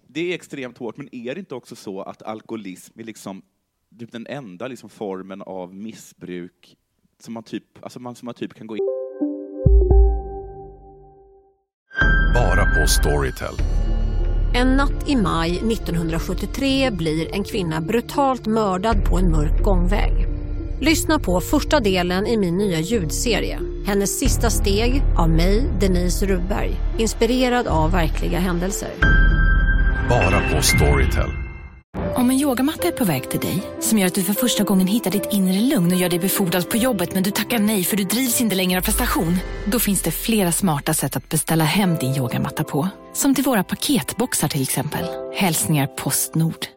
Det är extremt hårt, men är det inte också så att alkoholism är liksom typ den enda liksom formen av missbruk som man typ, alltså man, som man typ kan gå in Bara på Storytel. En natt i maj 1973 blir en kvinna brutalt mördad på en mörk gångväg. Lyssna på första delen i min nya ljudserie. Hennes sista steg av mig, Denise Rubberg. Inspirerad av verkliga händelser. Bara på Storytel. Om en yogamatta är på väg till dig, som gör att du för första gången hittar ditt inre lugn och gör dig befordrad på jobbet men du tackar nej för du drivs inte längre av prestation. Då finns det flera smarta sätt att beställa hem din yogamatta på. Som till våra paketboxar till exempel. Hälsningar Postnord.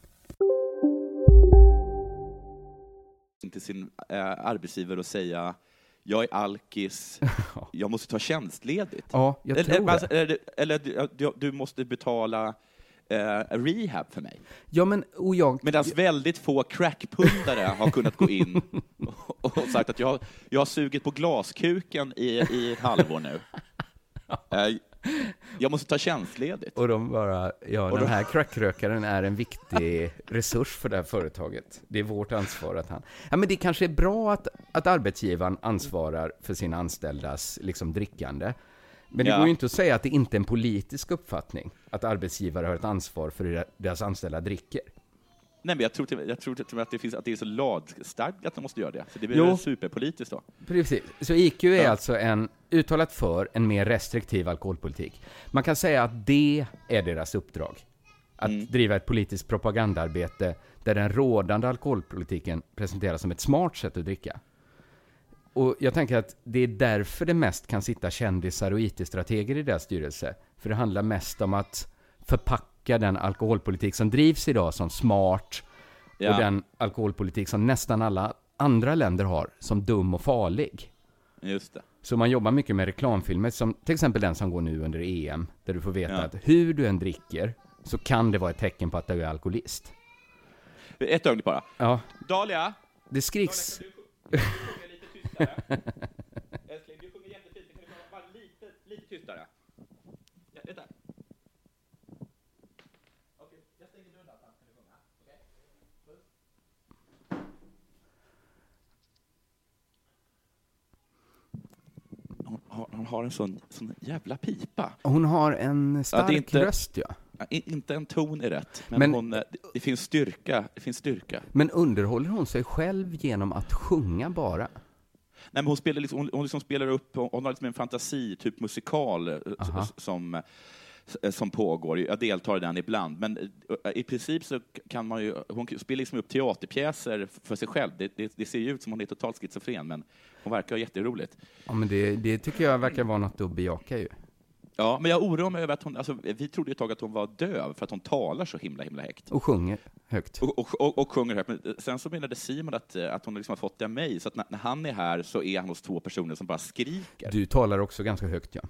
Till sin eh, arbetsgivare och säga jag är alkis, jag måste ta tjänstledigt. Ja, jag eller, tror eller, det. eller, eller du, du- måste betala eh, rehab för mig. Ja, men, och jag... Medan väldigt få crackpundare har kunnat gå in och, och sagt att jag, jag har sugit på glaskuken i, i ett halvår nu. Eh, jag måste ta tjänstledigt. Och de bara, ja, Och den de- här crackrökaren är en viktig resurs för det här företaget. Det är vårt ansvar att han... Ja, men det kanske är bra att, att arbetsgivaren ansvarar för sina anställdas liksom, drickande. Men det Ja. går ju inte att säga att det inte är en politisk uppfattning att arbetsgivare har ett ansvar för hur deras anställda dricker. Nej, men jag tror, till, jag tror till att det, finns, att det är så lagstadgat att de måste göra det. Så det blir Jo. superpolitiskt då. Precis. Så IQ är Ja. alltså en uttalat för en mer restriktiv alkoholpolitik. Man kan säga att det är deras uppdrag. Att Mm. driva ett politiskt propagandaarbete där den rådande alkoholpolitiken presenteras som ett smart sätt att dricka. Och jag tänker att det är därför det mest kan sitta kändisar och IT-strateger i deras styrelse. För det handlar mest om att förpacka den alkoholpolitik som drivs idag som smart Ja. och den alkoholpolitik som nästan alla andra länder har som dum och farlig. Just det. Så man jobbar mycket med reklamfilmer, som till exempel den som går nu under EM, där du får veta Ja. att hur du än dricker så kan det vara ett tecken på att du är alkoholist. Ett ögonblick bara. Ja, Dahlia! det skriks... Älskling, du sjunger jättefint. Kan du vara lite, lite tystare? Ja, vänta. Okej, jag stänger dörren då, kan du sjunga? Okej? Puss. Hon har, hon har en sån, sån jävla pipa. Hon har en stark är inte- röst, ja. Ja, Inte en ton är rätt, men, Men- hon, eh, det, finns styrka. Det finns styrka. Men underhåller hon sig själv genom att sjunga bara? Nej, men hon, spelar liksom, hon, hon liksom spelar upp, hon har liksom en fantasi, typ musikal, eh, Aha. som, som pågår. Jag deltar i den ibland, men eh, i princip så kan man ju, hon spelar liksom upp teaterpjäser för sig själv. Det, det, det ser ju ut som hon är totalt schizofren, men hon verkar ha jätteroligt. Ja, men det, det tycker jag verkar vara något att bejaka ju. Ja, men jag oroar mig över att hon, alltså, vi trodde ett tag att hon var döv för att hon talar så himla, himla högt. Och sjunger högt. Och, och, och, och sjunger högt. Men eh, sen så menade Simon att, eh, att hon liksom har fått det av mig, så att när, när han är här så är han hos två personer som bara skriker. Du talar också ganska högt, ja.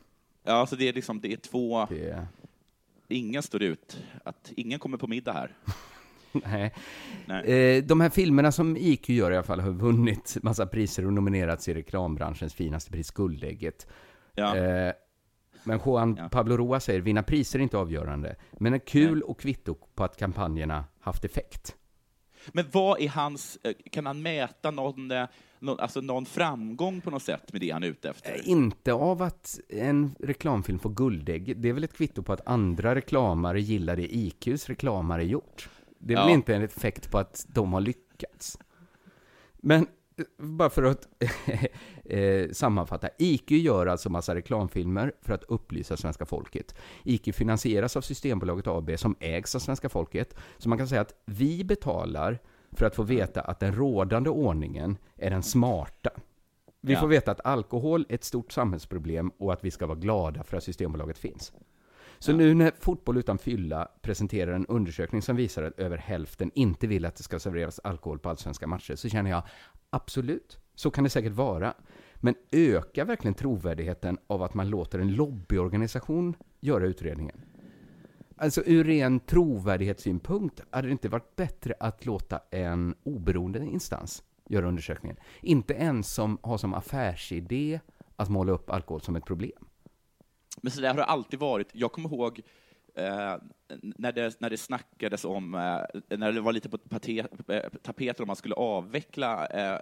Ja, så det är liksom, det är två... Det... Ingen står ut. Att ingen kommer på middag här. Nej. Nej. Eh, de här filmerna som IQ gör i alla fall har vunnit massa priser och nominerats i reklambranschens finaste pris, Guldägget. Ja. Eh, men Juan Ja. Pablo Roa säger, vinna priser är inte avgörande, men är kul och kvitto på att kampanjerna haft effekt. Men vad är hans... eh, Kan han mäta någon, någon, alltså någon framgång på något sätt med det han är ute efter? Inte av att en reklamfilm får guldägg, det är väl ett kvitto på att andra reklamare gillar det IQs reklamare gjort. Det är väl Ja. inte en effekt på att de har lyckats. Men eh, bara för att eh, sammanfatta. IQ gör alltså massa reklamfilmer för att upplysa svenska folket. IQ finansieras av Systembolaget AB som ägs av svenska folket. Så man kan säga att vi betalar för att få veta att den rådande ordningen är den smarta. Vi Ja. får veta att alkohol är ett stort samhällsproblem och att vi ska vara glada för att Systembolaget finns. Så nu när Fotboll utan fylla presenterar en undersökning som visar att över hälften inte vill att det ska serveras alkohol på allsvenska matcher, så känner jag absolut, så kan det säkert vara. Men ökar verkligen trovärdigheten av att man låter en lobbyorganisation göra utredningen? Alltså ur ren trovärdighetssynpunkt hade det inte varit bättre att låta en oberoende instans göra undersökningen. Inte en som har som affärsidé att måla upp alkohol som ett problem. Men så där har det alltid varit. Jag kommer ihåg eh, när, det, när det snackades om, eh, när det var lite på pate, eh, tapeten om man skulle avveckla eh,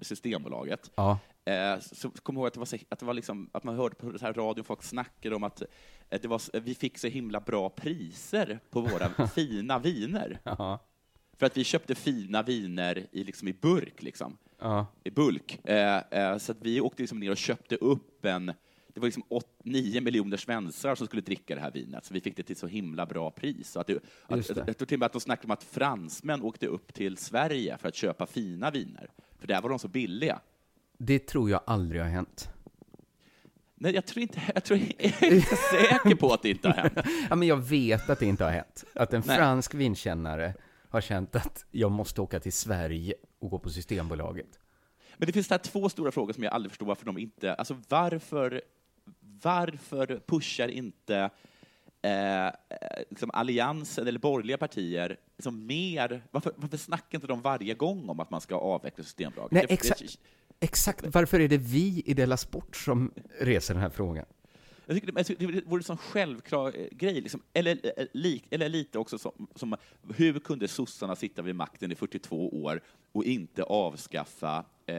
Systembolaget. Ja. Eh, så kommer jag ihåg att det var, så, att, det var liksom, att man hörde på så här radion, folk snackade om att det var, vi fick så himla bra priser på våra fina viner. Ja. För att vi köpte fina viner i, liksom i burk, liksom. Ja. i bulk. Eh, så att vi åkte liksom ner och köpte upp en, det var liksom 9 miljoner svenskar som skulle dricka det här vinet, så vi fick det till så himla bra pris. Så att det, att, jag tror till och med att de snackade om att fransmän åkte upp till Sverige för att köpa fina viner, för där var de så billiga. Det tror jag aldrig har hänt. Nej, jag tror inte, jag, tror, jag är inte säker på att det inte har hänt. Ja, men jag vet att det inte har hänt. Att en Nej. fransk vinkännare har känt att jag måste åka till Sverige och gå på Systembolaget. Men det finns där två stora frågor som jag aldrig förstår varför de inte, alltså varför, varför pushar inte eh, eh, liksom alliansen eller borgerliga partier liksom mer... Varför, varför snackar inte de varje gång om att man ska avveckla Systembolaget? Nej, Det- exakt. det- Exakt. Varför är det vi i Della Sport som reser den här frågan? Jag tycker det, tycker det vore en sån självklar eh, grej, liksom. eller, eh, lik, eller lite också som, som hur kunde sossarna sitta vid makten i 42 år och inte avskaffa eh,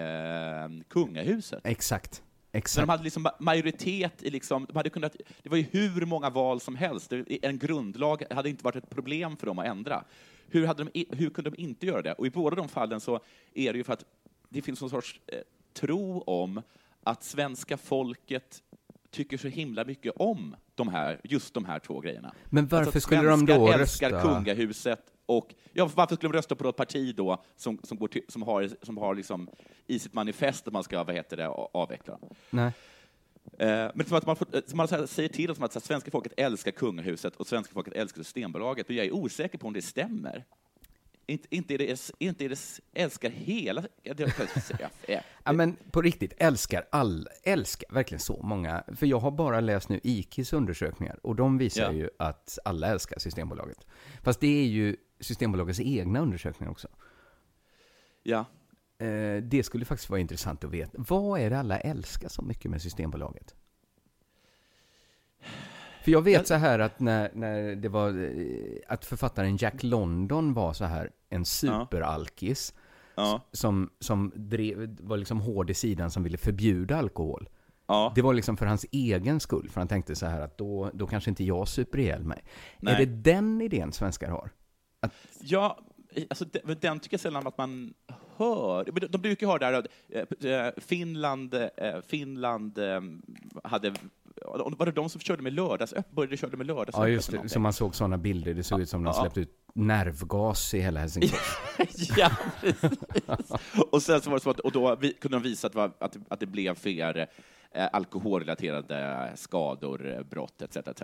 kungahuset? Exakt. Men Exakt. de hade liksom ma- majoritet i liksom, de hade kunnat, det var ju hur många val som helst. En grundlag hade inte varit ett problem för dem att ändra. Hur, hade de, hur kunde de inte göra det? Och i båda de fallen så är det ju för att det finns någon sorts eh, tro om att svenska folket tycker så himla mycket om de här, just de här två grejerna. Men varför Alltså skulle de då svenskar älskar rösta? kungahuset och ja, varför skulle de rösta på ett parti då som, som, går till, som har, som har liksom i sitt manifest att man ska vad heter det, avveckla? Nej. Eh, Men som att man, får, eh, som man säger till oss som att här, svenska folket älskar kungahuset och svenska folket älskar Systembolaget, men jag är osäker på om det stämmer. Inte, inte, är det, inte är det älskar hela... Ja, men på riktigt, älskar all, älskar verkligen så många. För jag har bara läst nu IKIs undersökningar och de visar Ja. ju att alla älskar Systembolaget. Fast det är ju Systembolagets egna undersökningar också. Ja. Eh, det skulle faktiskt vara intressant att veta. Vad är det alla älskar så mycket med Systembolaget? För jag vet så här att när, när det var, eh, att författaren Jack London var så här en superalkis. Ja. Som, som drev, var liksom hård i sidan som ville förbjuda alkohol. Ja. Det var liksom för hans egen skull, för han tänkte så här att då, då kanske inte jag super ihjäl mig. Nej. Är det den idén svenskar har? Att, Ja, alltså den, den tycker jag sällan att man hör. Men de- De brukar ha det här, att, eh, eh, Finland, eh, Finland hade, var det de som körde med lördagsöppet, började köra med lördagsöppet? ja, just det. Så man såg sådana bilder, det såg ut som de Ja. släppte ut nervgas i hela Helsingfors. ja, precis. Och sen så var det så att, och då kunde de visa att, att, att det blev fler eh, alkoholrelaterade skador, eh, brott etc. etc.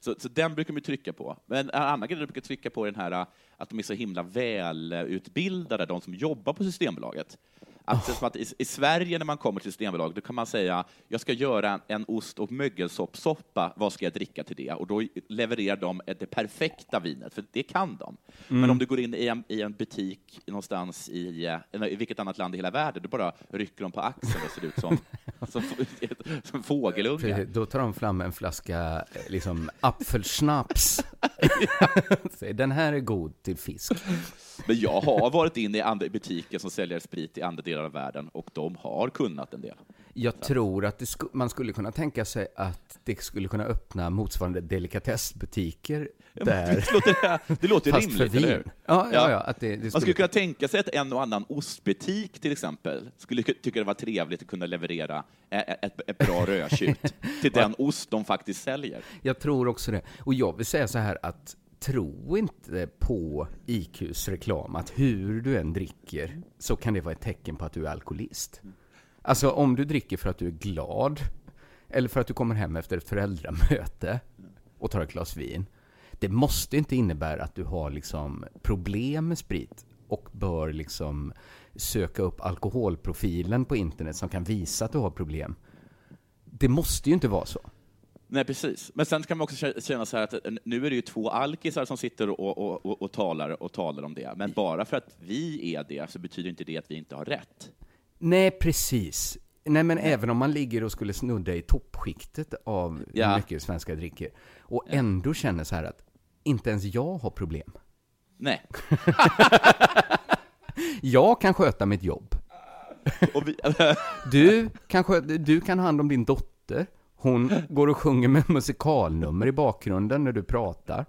Så, så den brukar man trycka på. Men en annan grej de brukar trycka på är den här eh, att de är så himla välutbildade, de som jobbar på Systembolaget. Att, som att i, I Sverige när man kommer till Systembolaget, då kan man säga jag ska göra en, ost och mögelsoppsoppa, vad ska jag dricka till det? Och då levererar de det perfekta vinet, för det kan de. Men Mm. om du går in i en, i en butik någonstans i, eh, i vilket annat land i hela världen, då bara rycker de på axeln och ser ut som, som, som fågelungar. Precis, Då tar de fram en flaska eh, liksom apfelsnaps. Säger, Den här är god till fisk. Men jag har varit inne i andra butiker som säljer sprit i andra delar av världen och de har kunnat en del. Jag tror att sku, man skulle kunna tänka sig att det skulle kunna öppna motsvarande delikatessbutiker Ja, där. Det låter, det låter Fast för rimligt, eller hur? Ja, ja, ja, att det, det Man skulle- skulle kunna tänka sig att en och annan ostbutik till exempel skulle ty- tycka det var trevligt att kunna leverera ett, ett bra rödtjut till den ost de faktiskt säljer. Jag tror också det. Och jag vill säga så här att tro inte på IQs reklam att hur du än dricker så kan det vara ett tecken på att du är alkoholist. Alltså om du dricker för att du är glad eller för att du kommer hem efter ett föräldramöte och tar ett glas vin. Det måste inte innebära att du har liksom problem med sprit och bör liksom söka upp alkoholprofilen på internet som kan visa att du har problem. Det måste ju inte vara så. Nej, precis. Men sen kan man också kä- känna så här att eh, nu är det ju två alkisar som sitter och, och, och, och, talar, och talar om det. Men bara för att vi är det så betyder inte det att vi inte har rätt. Nej, precis. Nej, men även om man ligger och skulle snudda i toppskiktet av Ja. mycket svenskar dricker och ändå känner så här att inte ens jag har problem. Nej. jag kan sköta mitt jobb. Du kan, sköta, du kan ha hand om din dotter. Hon går och sjunger med musikalnummer i bakgrunden när du pratar.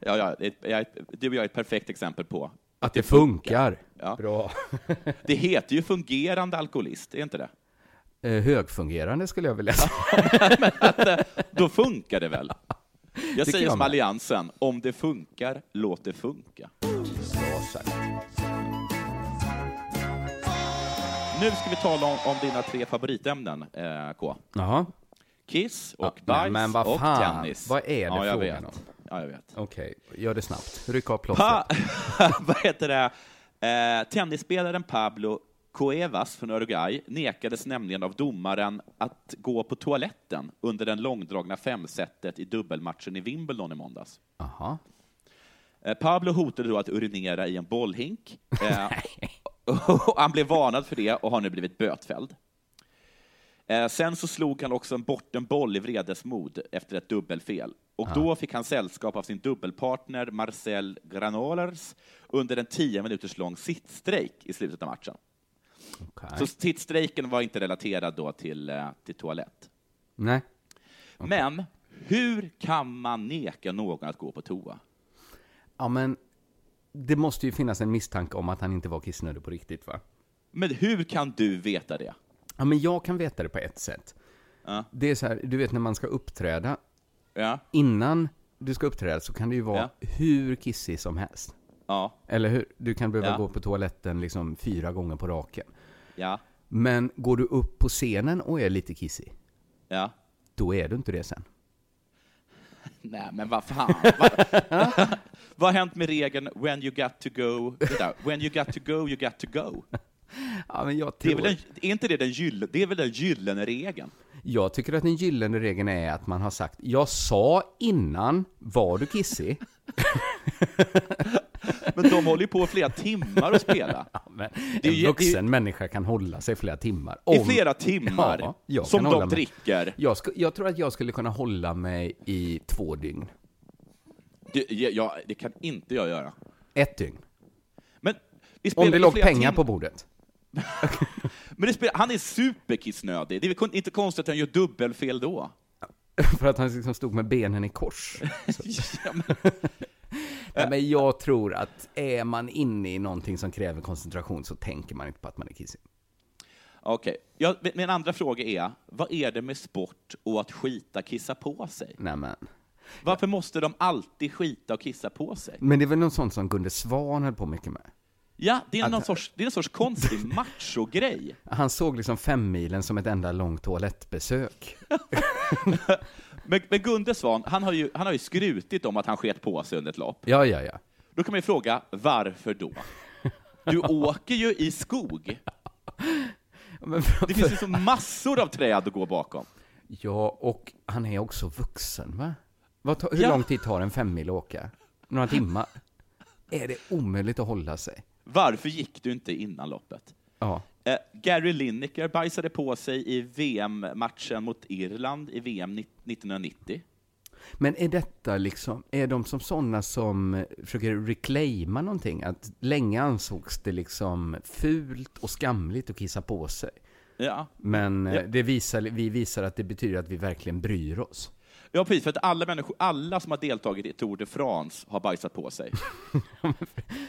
ja, ja, ett- jag, du och jag är ett perfekt exempel på Att det funkar. Ja. Bra. Det heter ju fungerande alkoholist, är inte det? Eh, Högfungerande skulle jag vilja säga. Eh, då funkar det väl? Jag Tycker säger som. Alliansen, om det funkar, låt det funka. Nu ska vi tala om, om dina tre favoritämnen, eh, K. Jaha. Kiss och Ja, bajs men vad och fan, tennis. vad är det ja, jag frågan vet. om? Ja, jag vet. Okej, gör det snabbt. Ryck av plåstret. Vad heter det? Eh, tennisspelaren Pablo Cuevas från Uruguay nekades nämligen av domaren att gå på toaletten under den långdragna femsetet i dubbelmatchen i Wimbledon i måndags. Aha. Eh, Pablo hotade då att urinera i en bollhink. Eh, han blev varnad för det och har nu blivit bötfälld. Eh, sen så slog han också bort en boll i vredesmod efter ett dubbelfel. Och då fick han sällskap av sin dubbelpartner Marcel Granollers under en tio minuters lång sittstrejk i slutet av matchen. Så sittstrejken var inte relaterad då till, eh, till toalett. Nej. Men hur kan man neka någon att gå på toa? Ja, men det måste ju finnas en misstanke om att han inte var kissnödig på riktigt, va? Men hur kan du veta det? Ja, men jag kan veta det på ett sätt. Ja. Det är så här, du vet när man ska uppträda. Ja. Innan du ska uppträda så kan det ju vara Ja. hur kissig som helst. Ja. Eller hur? Du kan behöva gå på toaletten liksom fyra gånger på raken. Ja. Men går du upp på scenen och är lite kissig, Ja. då är du inte det sen. Nej, men vad fan. vad, har hänt med regeln when you got to go? When you got to go, you got to go. Ja, men jag Det är, tror... väl en, är inte det den gyllene, det är väl den gyllene regeln? Jag tycker att den gyllene regeln är att man har sagt, jag sa innan, var du kissig? Men de håller ju på flera timmar att spela. Men Det är en ju- vuxen det är- människa kan hålla sig flera timmar. I flera timmar? jag Som de dricker? Jag, jag tror att jag skulle kunna hålla mig i två dygn. Det, ja, ja, det kan inte jag göra. Ett dygn. Men vi Om det låg pengar tim- på bordet. Men det spelar, han är superkissnödig. Det är inte konstigt att han gör dubbelfel då? För att han liksom stod med benen i kors. Ja, men- Nej, men jag tror att är man inne i någonting som kräver koncentration så tänker man inte på att man är kissig. Okej. Ja, min andra fråga är, vad är det med sport och att skita kissa på sig? Nej, men. Varför måste de alltid skita och kissa på sig? men det är väl något sånt som Gunde Svan höll på mycket med. Ja, det är, Att- någon sorts, det är en sorts konstig macho-grej. Han såg liksom femmilen som ett enda långt toalettbesök. Men, men Gunde Svan, han har, ju, han har ju skrutit om att han sket på sig under ett lopp. Ja, ja, ja. Då kan man ju fråga, varför då? Du åker ju i skog. Det finns ju så massor av träd att gå bakom. Ja, och han är också vuxen, va? Vad hur Ja. lång tid tar en femmil att åka? Några timmar? Är det omöjligt att hålla sig? Varför gick du inte innan loppet? Ja. Eh, Gary Lineker bajsade på sig i VM-matchen mot Irland i VM 1990. Men är detta liksom, är de som sådana som eh, försöker reclaima någonting? Att länge ansågs det liksom fult och skamligt att kissa på sig. Ja. Men eh, Ja. det visar, vi visar att det betyder att vi verkligen bryr oss. Ja, precis, för att alla människor, alla som har deltagit i Tour de France har bajsat på sig.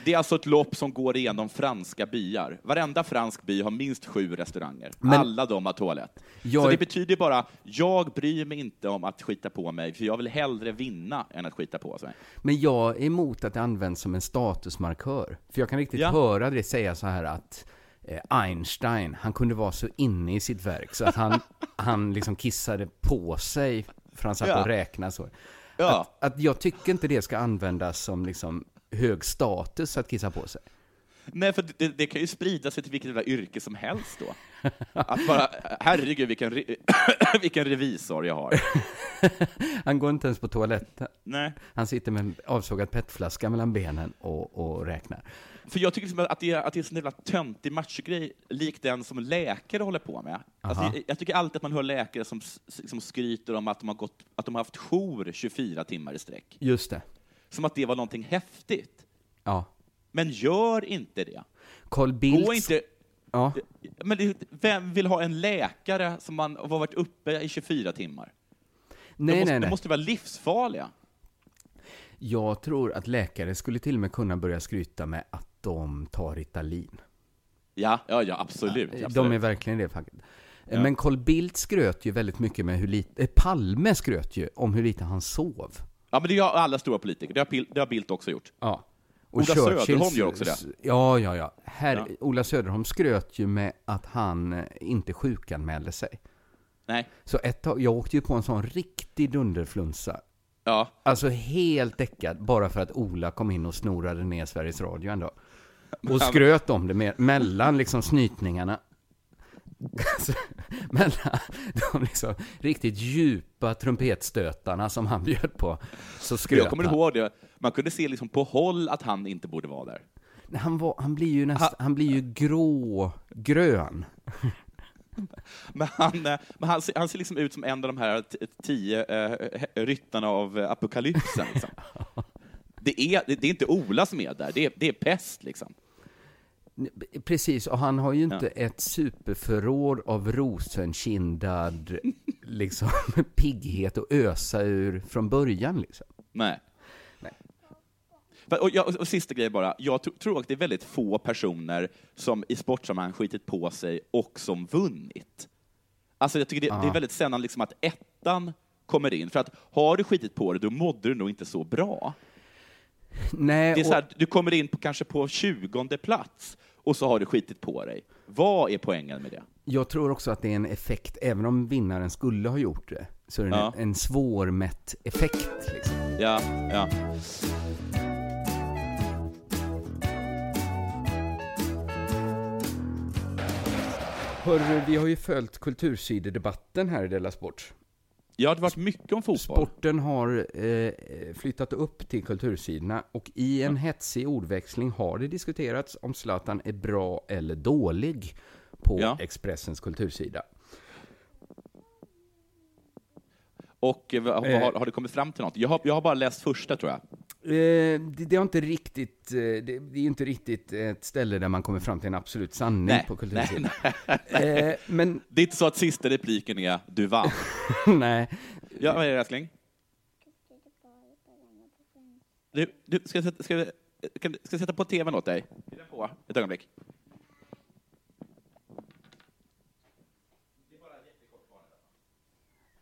Det är alltså ett lopp som går igenom franska byar. Varenda fransk by har minst sju restauranger. Men- alla de har toalett. Jag Så det betyder bara, jag bryr mig inte om att skita på mig, för jag vill hellre vinna än att skita på sig. Men jag är emot att det används som en statusmarkör. För jag kan riktigt Ja. höra det säga så här att eh, Einstein, han kunde vara så inne i sitt verk så att han, han liksom kissade på sig för han satt Ja. och räknade så. Ja. Att, att jag tycker inte det ska användas som liksom hög status att kissa på sig. Nej, för det, det kan ju sprida sig till vilket jävla yrke som helst då. Att bara, herregud vilken, re, vilken revisor jag har. Han går inte ens på toaletten. Nej. Han sitter med en avsågad petflaska mellan benen och, och räknar. För jag tycker liksom att det är, att det är en sån jävla töntig machogrej, lik den som läkare håller på med. Alltså, jag, jag tycker alltid att man hör läkare som, som skryter om att de, har gått, att de har haft jour 24 timmar i sträck. Just det. Som att det var någonting häftigt. Ja. Men gör inte det. Carl Bildt... Gå inte... Ja. Men det, vem vill ha en läkare som man har varit uppe i 24 timmar? Nej, de måste, nej, nej. De måste vara livsfarliga. Jag tror att läkare skulle till och med kunna börja skryta med att de tar Ritalin. Ja, ja, ja absolut. absolut. De är verkligen det faktiskt. Ja. Men Carl Bildt skröt ju väldigt mycket med hur lite, eh, Palme skröt ju om hur lite han sov. Ja, men det gör alla stora politiker. Det har, det har Bildt också gjort. Ja. Ola Churchills- Söderholm gör också det. Ja, ja, ja. Här, Ja. Ola Söderholm skröt ju med att han eh, inte sjukanmälde sig. Nej. Så ett tag, jag åkte ju på en sån riktig dunderflunsa. Ja. Alltså helt däckad, bara för att Ola kom in och snorade ner Sveriges Radio en dag. Och skröt om det med, mellan liksom snytningarna. Alltså, mellan de liksom riktigt djupa trumpetstötarna som han bjöd på, så skröt Jag kommer han. ihåg det. Man kunde se liksom på håll att han inte borde vara där. Han, var, han blir ju nästan, han blir ju grå, grön. Men han, eh, men han, ser, han ser liksom ut som en av de här tio eh, ryttarna av apokalypsen. Liksom. Det, är, det, är inte Ola som är där, det är, det är pest liksom. Precis, och han har ju inte ett superförråd av rosenkindad liksom, pigghet att ösa ur från början. Liksom. Nej. Och, jag, och sista grej bara, jag tro- tror att det är väldigt få personer som i sportsammanhang skitit på sig och som vunnit. Alltså jag tycker det, det är Ja. väldigt sällan liksom att ettan kommer in, för att har du skitit på dig, då mådde du nog inte så bra. Nej, Det är så här, du kommer in på, kanske på 20 plats, och så har du skitit på dig. Vad är poängen med det? Jag tror också att det är en effekt, även om vinnaren skulle ha gjort det, så är det Ja. en, en svårmätt effekt. Liksom. Ja, ja. Hörru, vi har ju följt kultursidedebatten här i Della Sport. Ja, det har varit mycket om fotboll. Sporten har eh, flyttat upp till kultursidorna och i en hetsig ordväxling har det diskuterats om Zlatan är bra eller dålig på Ja. Expressens kultursida. Och Eh. har, har det kommit fram till något? Jag har, jag har bara läst första, tror jag. Eh, det, det har inte riktigt, eh, det, är inte riktigt ett ställe där man kommer fram till en absolut sanning Nej, på kultursidan. nej, nej. Eh, men... Det är inte så att sista repliken är ”du vann”. Nej. Ja, vad är det älskling? Du, du ska, ska, jag- kan, ska sätta på tvn åt dig? Är den på? Ett ögonblick.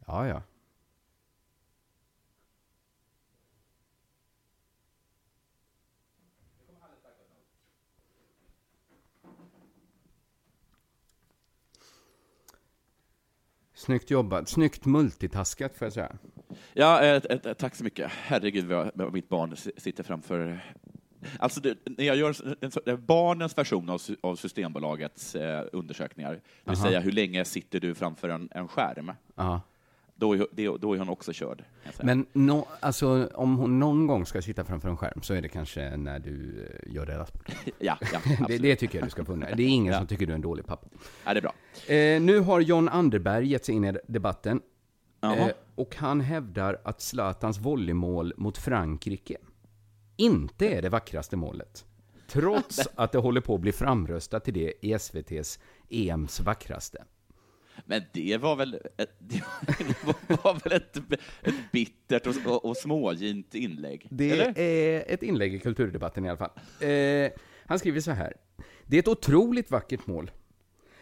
Ja, ja. Snyggt jobbat. Snyggt multitaskat, får jag säga. Ja, eh, eh, eh, tack så mycket. Herregud vad mitt barn sitter framför... Alltså, det, när jag gör en, barnens version av, av Systembolagets eh, undersökningar, det vill Aha. säga hur länge sitter du framför en, en skärm, Ja. Då är, då är hon också körd. Men no, alltså, om hon någon gång ska sitta framför en skärm så är det kanske när du eh, gör det Rasport. Ja, ja, det, det tycker jag du ska få unna. Det är ingen Ja. som tycker du är en dålig pappa. Ja, det är bra. Eh, nu har John Anderberg gett sig in i debatten. Eh, och han hävdar att Zlatans volleymål mot Frankrike inte är det vackraste målet. Trots att det håller på att bli framröstat till det i SVTs EMs vackraste. Men det var väl ett, det var väl ett, ett bittert och, och, och smågint inlägg? Det eller? är ett inlägg i kulturdebatten i alla fall. Eh, han skriver så här. Det är ett otroligt vackert mål.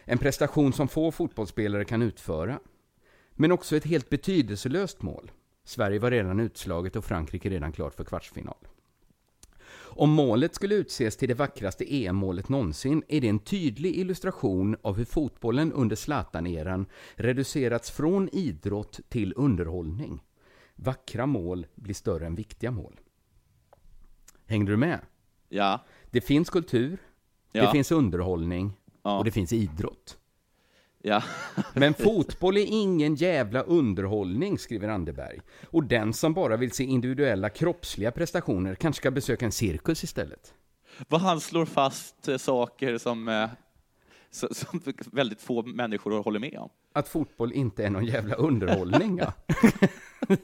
En prestation som få fotbollsspelare kan utföra. Men också ett helt betydelselöst mål. Sverige var redan utslaget och Frankrike redan klart för kvartsfinal. Om målet skulle utses till det vackraste EM-målet någonsin är det en tydlig illustration av hur fotbollen under Zlatan-eran reducerats från idrott till underhållning. Vackra mål blir större än viktiga mål. Hängde du med? Ja. Det finns kultur, det Ja. finns underhållning Ja. och det finns idrott. Ja. Men fotboll är ingen jävla underhållning, skriver Anderberg. Och den som bara vill se individuella kroppsliga prestationer kanske ska besöka en cirkus istället. Vad han slår fast eh, saker som, eh, som väldigt få människor håller med om. Att fotboll inte är någon jävla underhållning, ja.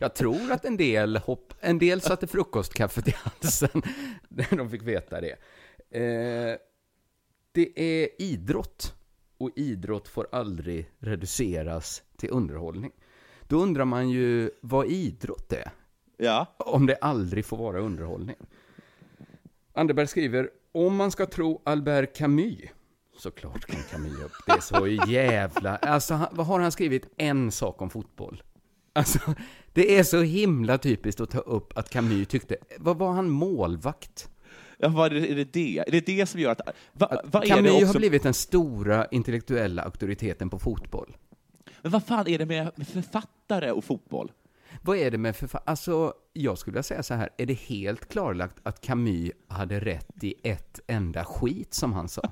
Jag tror att en del, hopp, en del satte frukostkaffet i halsen när de fick veta det. Eh, det är idrott, och idrott får aldrig reduceras till underhållning. Då undrar man ju vad idrott är. Ja. Om det aldrig får vara underhållning. Anderberg skriver, om man ska tro Albert Camus, såklart kom Camus upp, det är så jävla... Alltså, vad har han skrivit? En sak om fotboll. Alltså, det är så himla typiskt att ta upp att Camus tyckte, vad var han målvakt? Ja, vad är det, är det? Är det det som gör att... Va, vad är Camus det också, har blivit den stora intellektuella auktoriteten på fotboll. Men vad fan är det med författare och fotboll? Vad är det med förfa- Alltså, jag skulle vilja säga så här, är det helt klarlagt att Camus hade rätt i ett enda skit som han sa?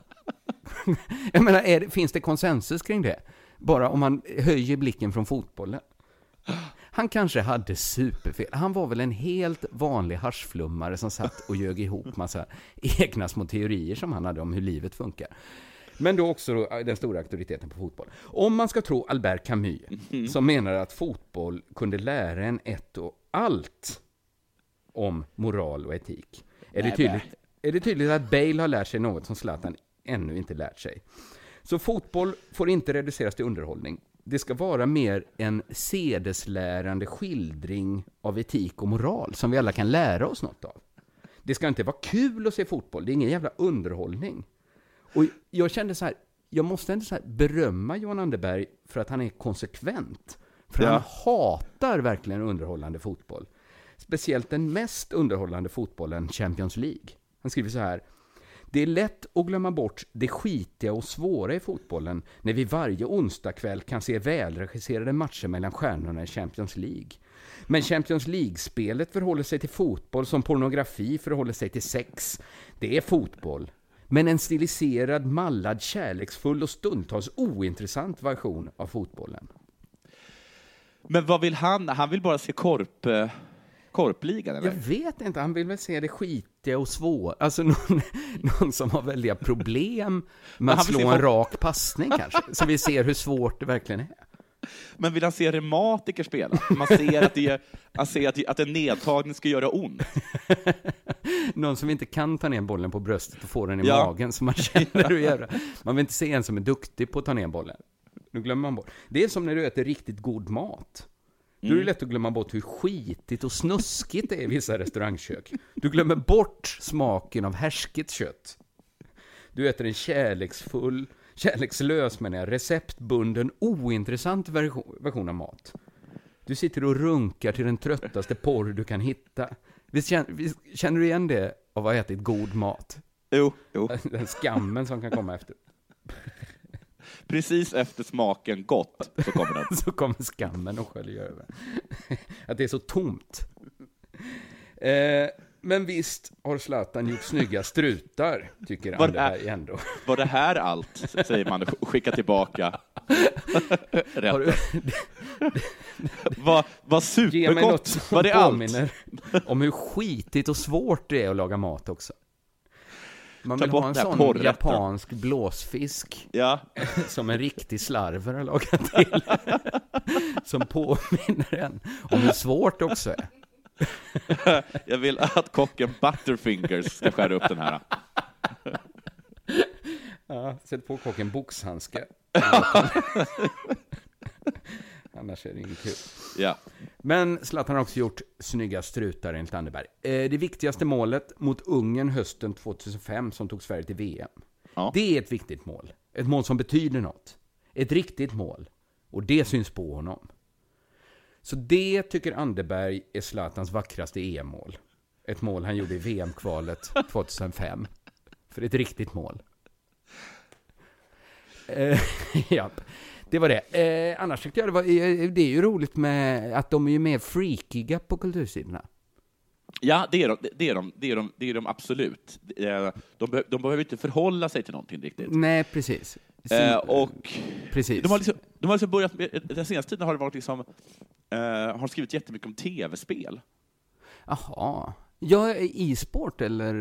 jag menar, är det, finns det konsensus kring det? Bara om man höjer blicken från fotbollen. Han kanske hade superfel. Han var väl en helt vanlig haschflummare som satt och ljög ihop massa egna små teorier som han hade om hur livet funkar. Men då också då, den stora auktoriteten på fotboll. Om man ska tro Albert Camus, som menar att fotboll kunde lära en ett och allt om moral och etik, är det, tydligt, är det tydligt att Bale har lärt sig något som Zlatan ännu inte lärt sig. Så fotboll får inte reduceras till underhållning. Det ska vara mer en sedeslärande skildring av etik och moral som vi alla kan lära oss något av. Det ska inte vara kul att se fotboll, det är ingen jävla underhållning. Och jag kände så här, jag måste ändå så här berömma Johan Anderberg för att han är konsekvent. För Ja. han hatar verkligen underhållande fotboll. Speciellt den mest underhållande fotbollen, Champions League. Han skriver så här. Det är lätt att glömma bort det skitiga och svåra i fotbollen när vi varje onsdagkväll kan se välregisserade matcher mellan stjärnorna i Champions League. Men Champions League-spelet förhåller sig till fotboll som pornografi förhåller sig till sex. Det är fotboll. Men en stiliserad, mallad, kärleksfull och stundtals ointressant version av fotbollen. Men vad vill han? Han vill bara se korp, eh, korpligan, eller? Jag vet inte, han vill väl se det skitiga och svåra. Alltså någon, någon som har väldiga problem med att slå en fot- rak passning kanske. Så vi ser hur svårt det verkligen är. Men vill han se reumatiker spela? Man ser att, det är, han ser att, det- att en nedtagning ska göra ont. Någon som inte kan ta ner bollen på bröstet och få den i Ja. magen, så man känner hur jävla... Man vill inte se en som är duktig på att ta ner bollen. Nu glömmer man bort. Det är som när du äter riktigt god mat. Då är det Mm. lätt att glömma bort hur skitigt och snuskigt det är i vissa restaurangkök. Du glömmer bort smaken av härsket kött. Du äter en kärleksfull, kärlekslös menar jag, receptbunden, ointressant version, version av mat. Du sitter och runkar till den tröttaste porr du kan hitta. Visst känner, visst känner du igen det av att ha ätit god mat? Jo, jo. Den skammen som kan komma efter. Precis efter smaken gott så kommer den. så kommer skammen och sköljer över. Att det är så tomt. Eh, men visst har Zlatan gjort snygga strutar, tycker Var Anderberg är- ändå. Var det här allt? Säger man och skickar tillbaka Har du- rätten. Vad vad Ge mig något supergott! som Var det allt? påminner om hur skitigt och svårt det är att laga mat också. Man vill ha en sån japansk blåsfisk. Ja. Som en riktig slarver har lagat till. Som påminner en om hur svårt det också är. Jag vill att kocken Butterfingers ska skära upp den här. Ja, sätt på kocken boxhandskar. Annars är det inget kul. Ja. Men Zlatan har också gjort snygga strutar enligt Anderberg. Eh, Det viktigaste målet mot Ungern hösten 2005 som tog Sverige till VM. Det är ett viktigt mål. Ett mål som betyder något. Ett riktigt mål. Och det syns på honom. Så det tycker Anderberg är Zlatans vackraste EM-mål. Ett mål han gjorde i VM-kvalet 2005. För ett riktigt mål. Eh, ja, det var det. Eh, annars tyckte jag det var, eh, det är ju roligt med att de är ju mer freakiga på kultursidorna. Ja, det är de, det är de, det är de, det är de absolut. Eh, De, be- de behöver inte förhålla sig till någonting riktigt. Nej, precis. Eh, och Precis. De har, liksom, de har liksom börjat, med- den senaste tiden har det varit liksom, eh, har skrivit jättemycket om tv-spel. Jaha. Ja, e-sport eller?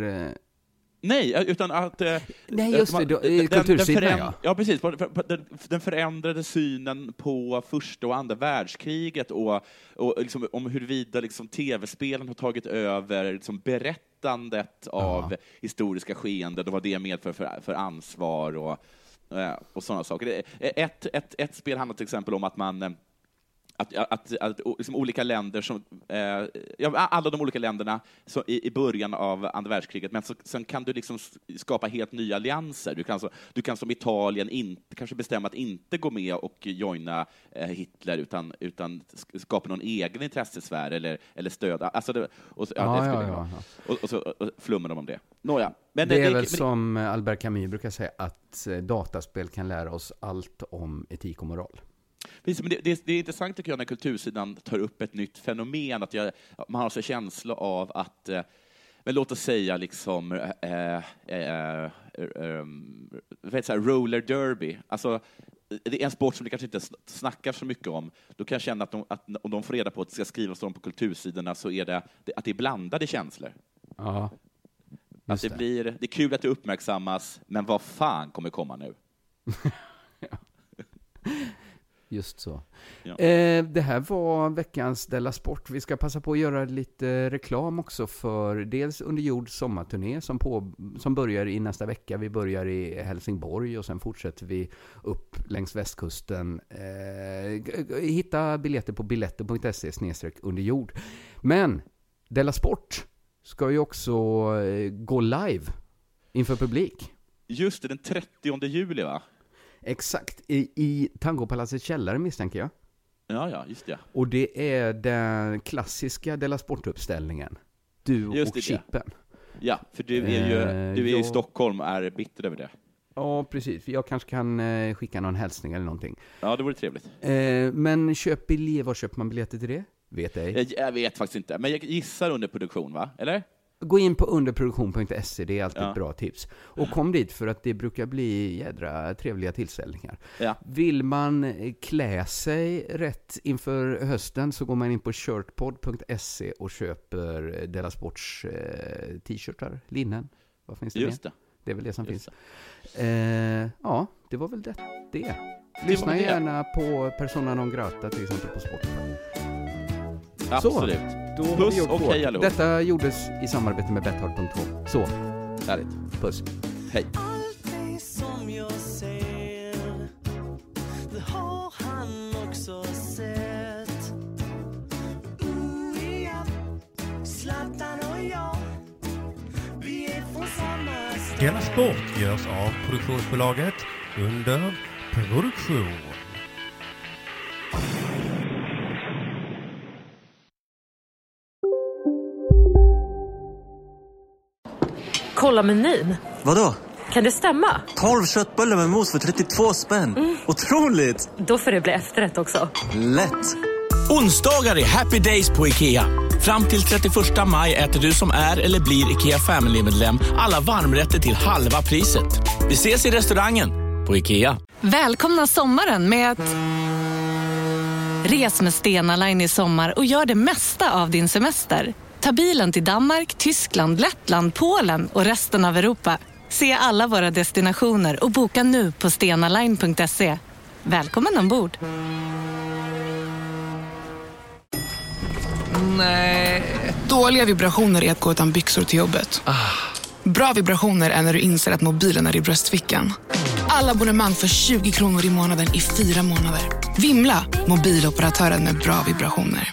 Eh, Nej, eh, utan att... eh, Nej, just de- det, den- kultursidan, den ja. Ja, precis. Den, den förändrade synen på första och andra världskriget och, och liksom, om huruvida liksom, tv-spelen har tagit över liksom, berättandet av historiska skeenden och vad det medför för, för ansvar och, eh, och sådana saker. Ett, ett, ett spel handlar till exempel om att man eh, att, att, att liksom olika länder, som, eh, ja, alla de olika länderna så, i, i början av andra världskriget, men så, sen kan du liksom skapa helt nya allianser. Du kan, så, du kan som Italien inte, kanske bestämma att inte gå med och joina eh, Hitler, utan, utan sk- skapa någon egen intressesfär eller, eller stöd. Alltså det, och, så- Ja, det ja, ja. Och, och så flummar de om det. Nåja. Men det är väl men- som Albert Camus brukar säga, att eh, dataspel kan lära oss allt om etik och moral. Det, det, det är intressant tycker jag när kultursidan tar upp ett nytt fenomen, att jag, man har så känsla av att eh, men låt oss säga liksom eh, eh, eh, um, vet så här, roller derby. Alltså, det är en sport som det kanske inte snackar så mycket om. Då kan jag känna att, de, att om de får reda på att det ska skrivas om på kultursidorna så är det att det är blandade känslor. Ja. Att det, blir, det är kul att det uppmärksammas, men vad fan kommer komma nu? Just så. Ja. Eh, det här var veckans Della Sport. Vi ska passa på att göra lite reklam också för dels Under jord sommarturné som, på, som börjar i nästa vecka. Vi börjar i Helsingborg och sen fortsätter vi upp längs västkusten. Eh, hitta biljetter på biletter.se under jord. Men Della Sport ska ju också eh, gå live inför publik. Just det, den 30 juli va? Exakt, i, i Tangopalatsets källare misstänker jag. Ja, ja, just det. Och det är den klassiska Della Sport-uppställningen. Du Just och det, Chippen. Ja, för du är ju, Eh, du är jag- i Stockholm och är bitter över det. Ja, precis. Jag kanske kan eh, skicka någon hälsning eller någonting. Ja, det vore trevligt. Eh, men köp biljett, var köper man biljetter till det? Vet ej. Jag, jag vet faktiskt inte, men jag gissar under produktion, va? Eller? Gå in på underproduktion.se, det är alltid Ja. ett bra tips. Och kom dit för att det brukar bli jädra trevliga tillställningar. Ja. Vill man eh, klä sig rätt inför hösten så går man in på shirtpod.se och köper Della Sports eh, t-shirtar, linnen. Vad finns det Just mer? det. Det är väl det som Just finns. Eh, ja, det var väl det. det. Lyssna det. gärna på Persona non grata till exempel på Spotify. Absolut. Så, då har Puss vi gjort och hej allihop. Detta gjordes i samarbete med Betthard.com. Så, Härligt. puss. Hej. Har. Della Sport görs av produktionsbolaget under produktion. Kolla menyn. Vadå? Kan det stämma? 12 köttbullar med mos för 32 spänn. Otroligt! Då får det bli efterrätt också. Lätt! Onsdagar är happy days på IKEA. Fram till 31 maj äter du som är eller blir IKEA Family-medlem alla varmrätter till halva priset. Vi ses i restaurangen på IKEA. Välkomna sommaren med att... Res med Stena Line i sommar och gör det mesta av din semester. Ta bilen till Danmark, Tyskland, Lettland, Polen och resten av Europa. Se alla våra destinationer och boka nu på stenaline.se. Välkommen ombord! Nej. Dåliga vibrationer är att gå utan byxor till jobbet. Bra vibrationer är när du inser att mobilen är i bröstfickan. Alla abonnemang för 20 kronor i månaden i fyra månader. Vimla! Mobiloperatören med bra vibrationer.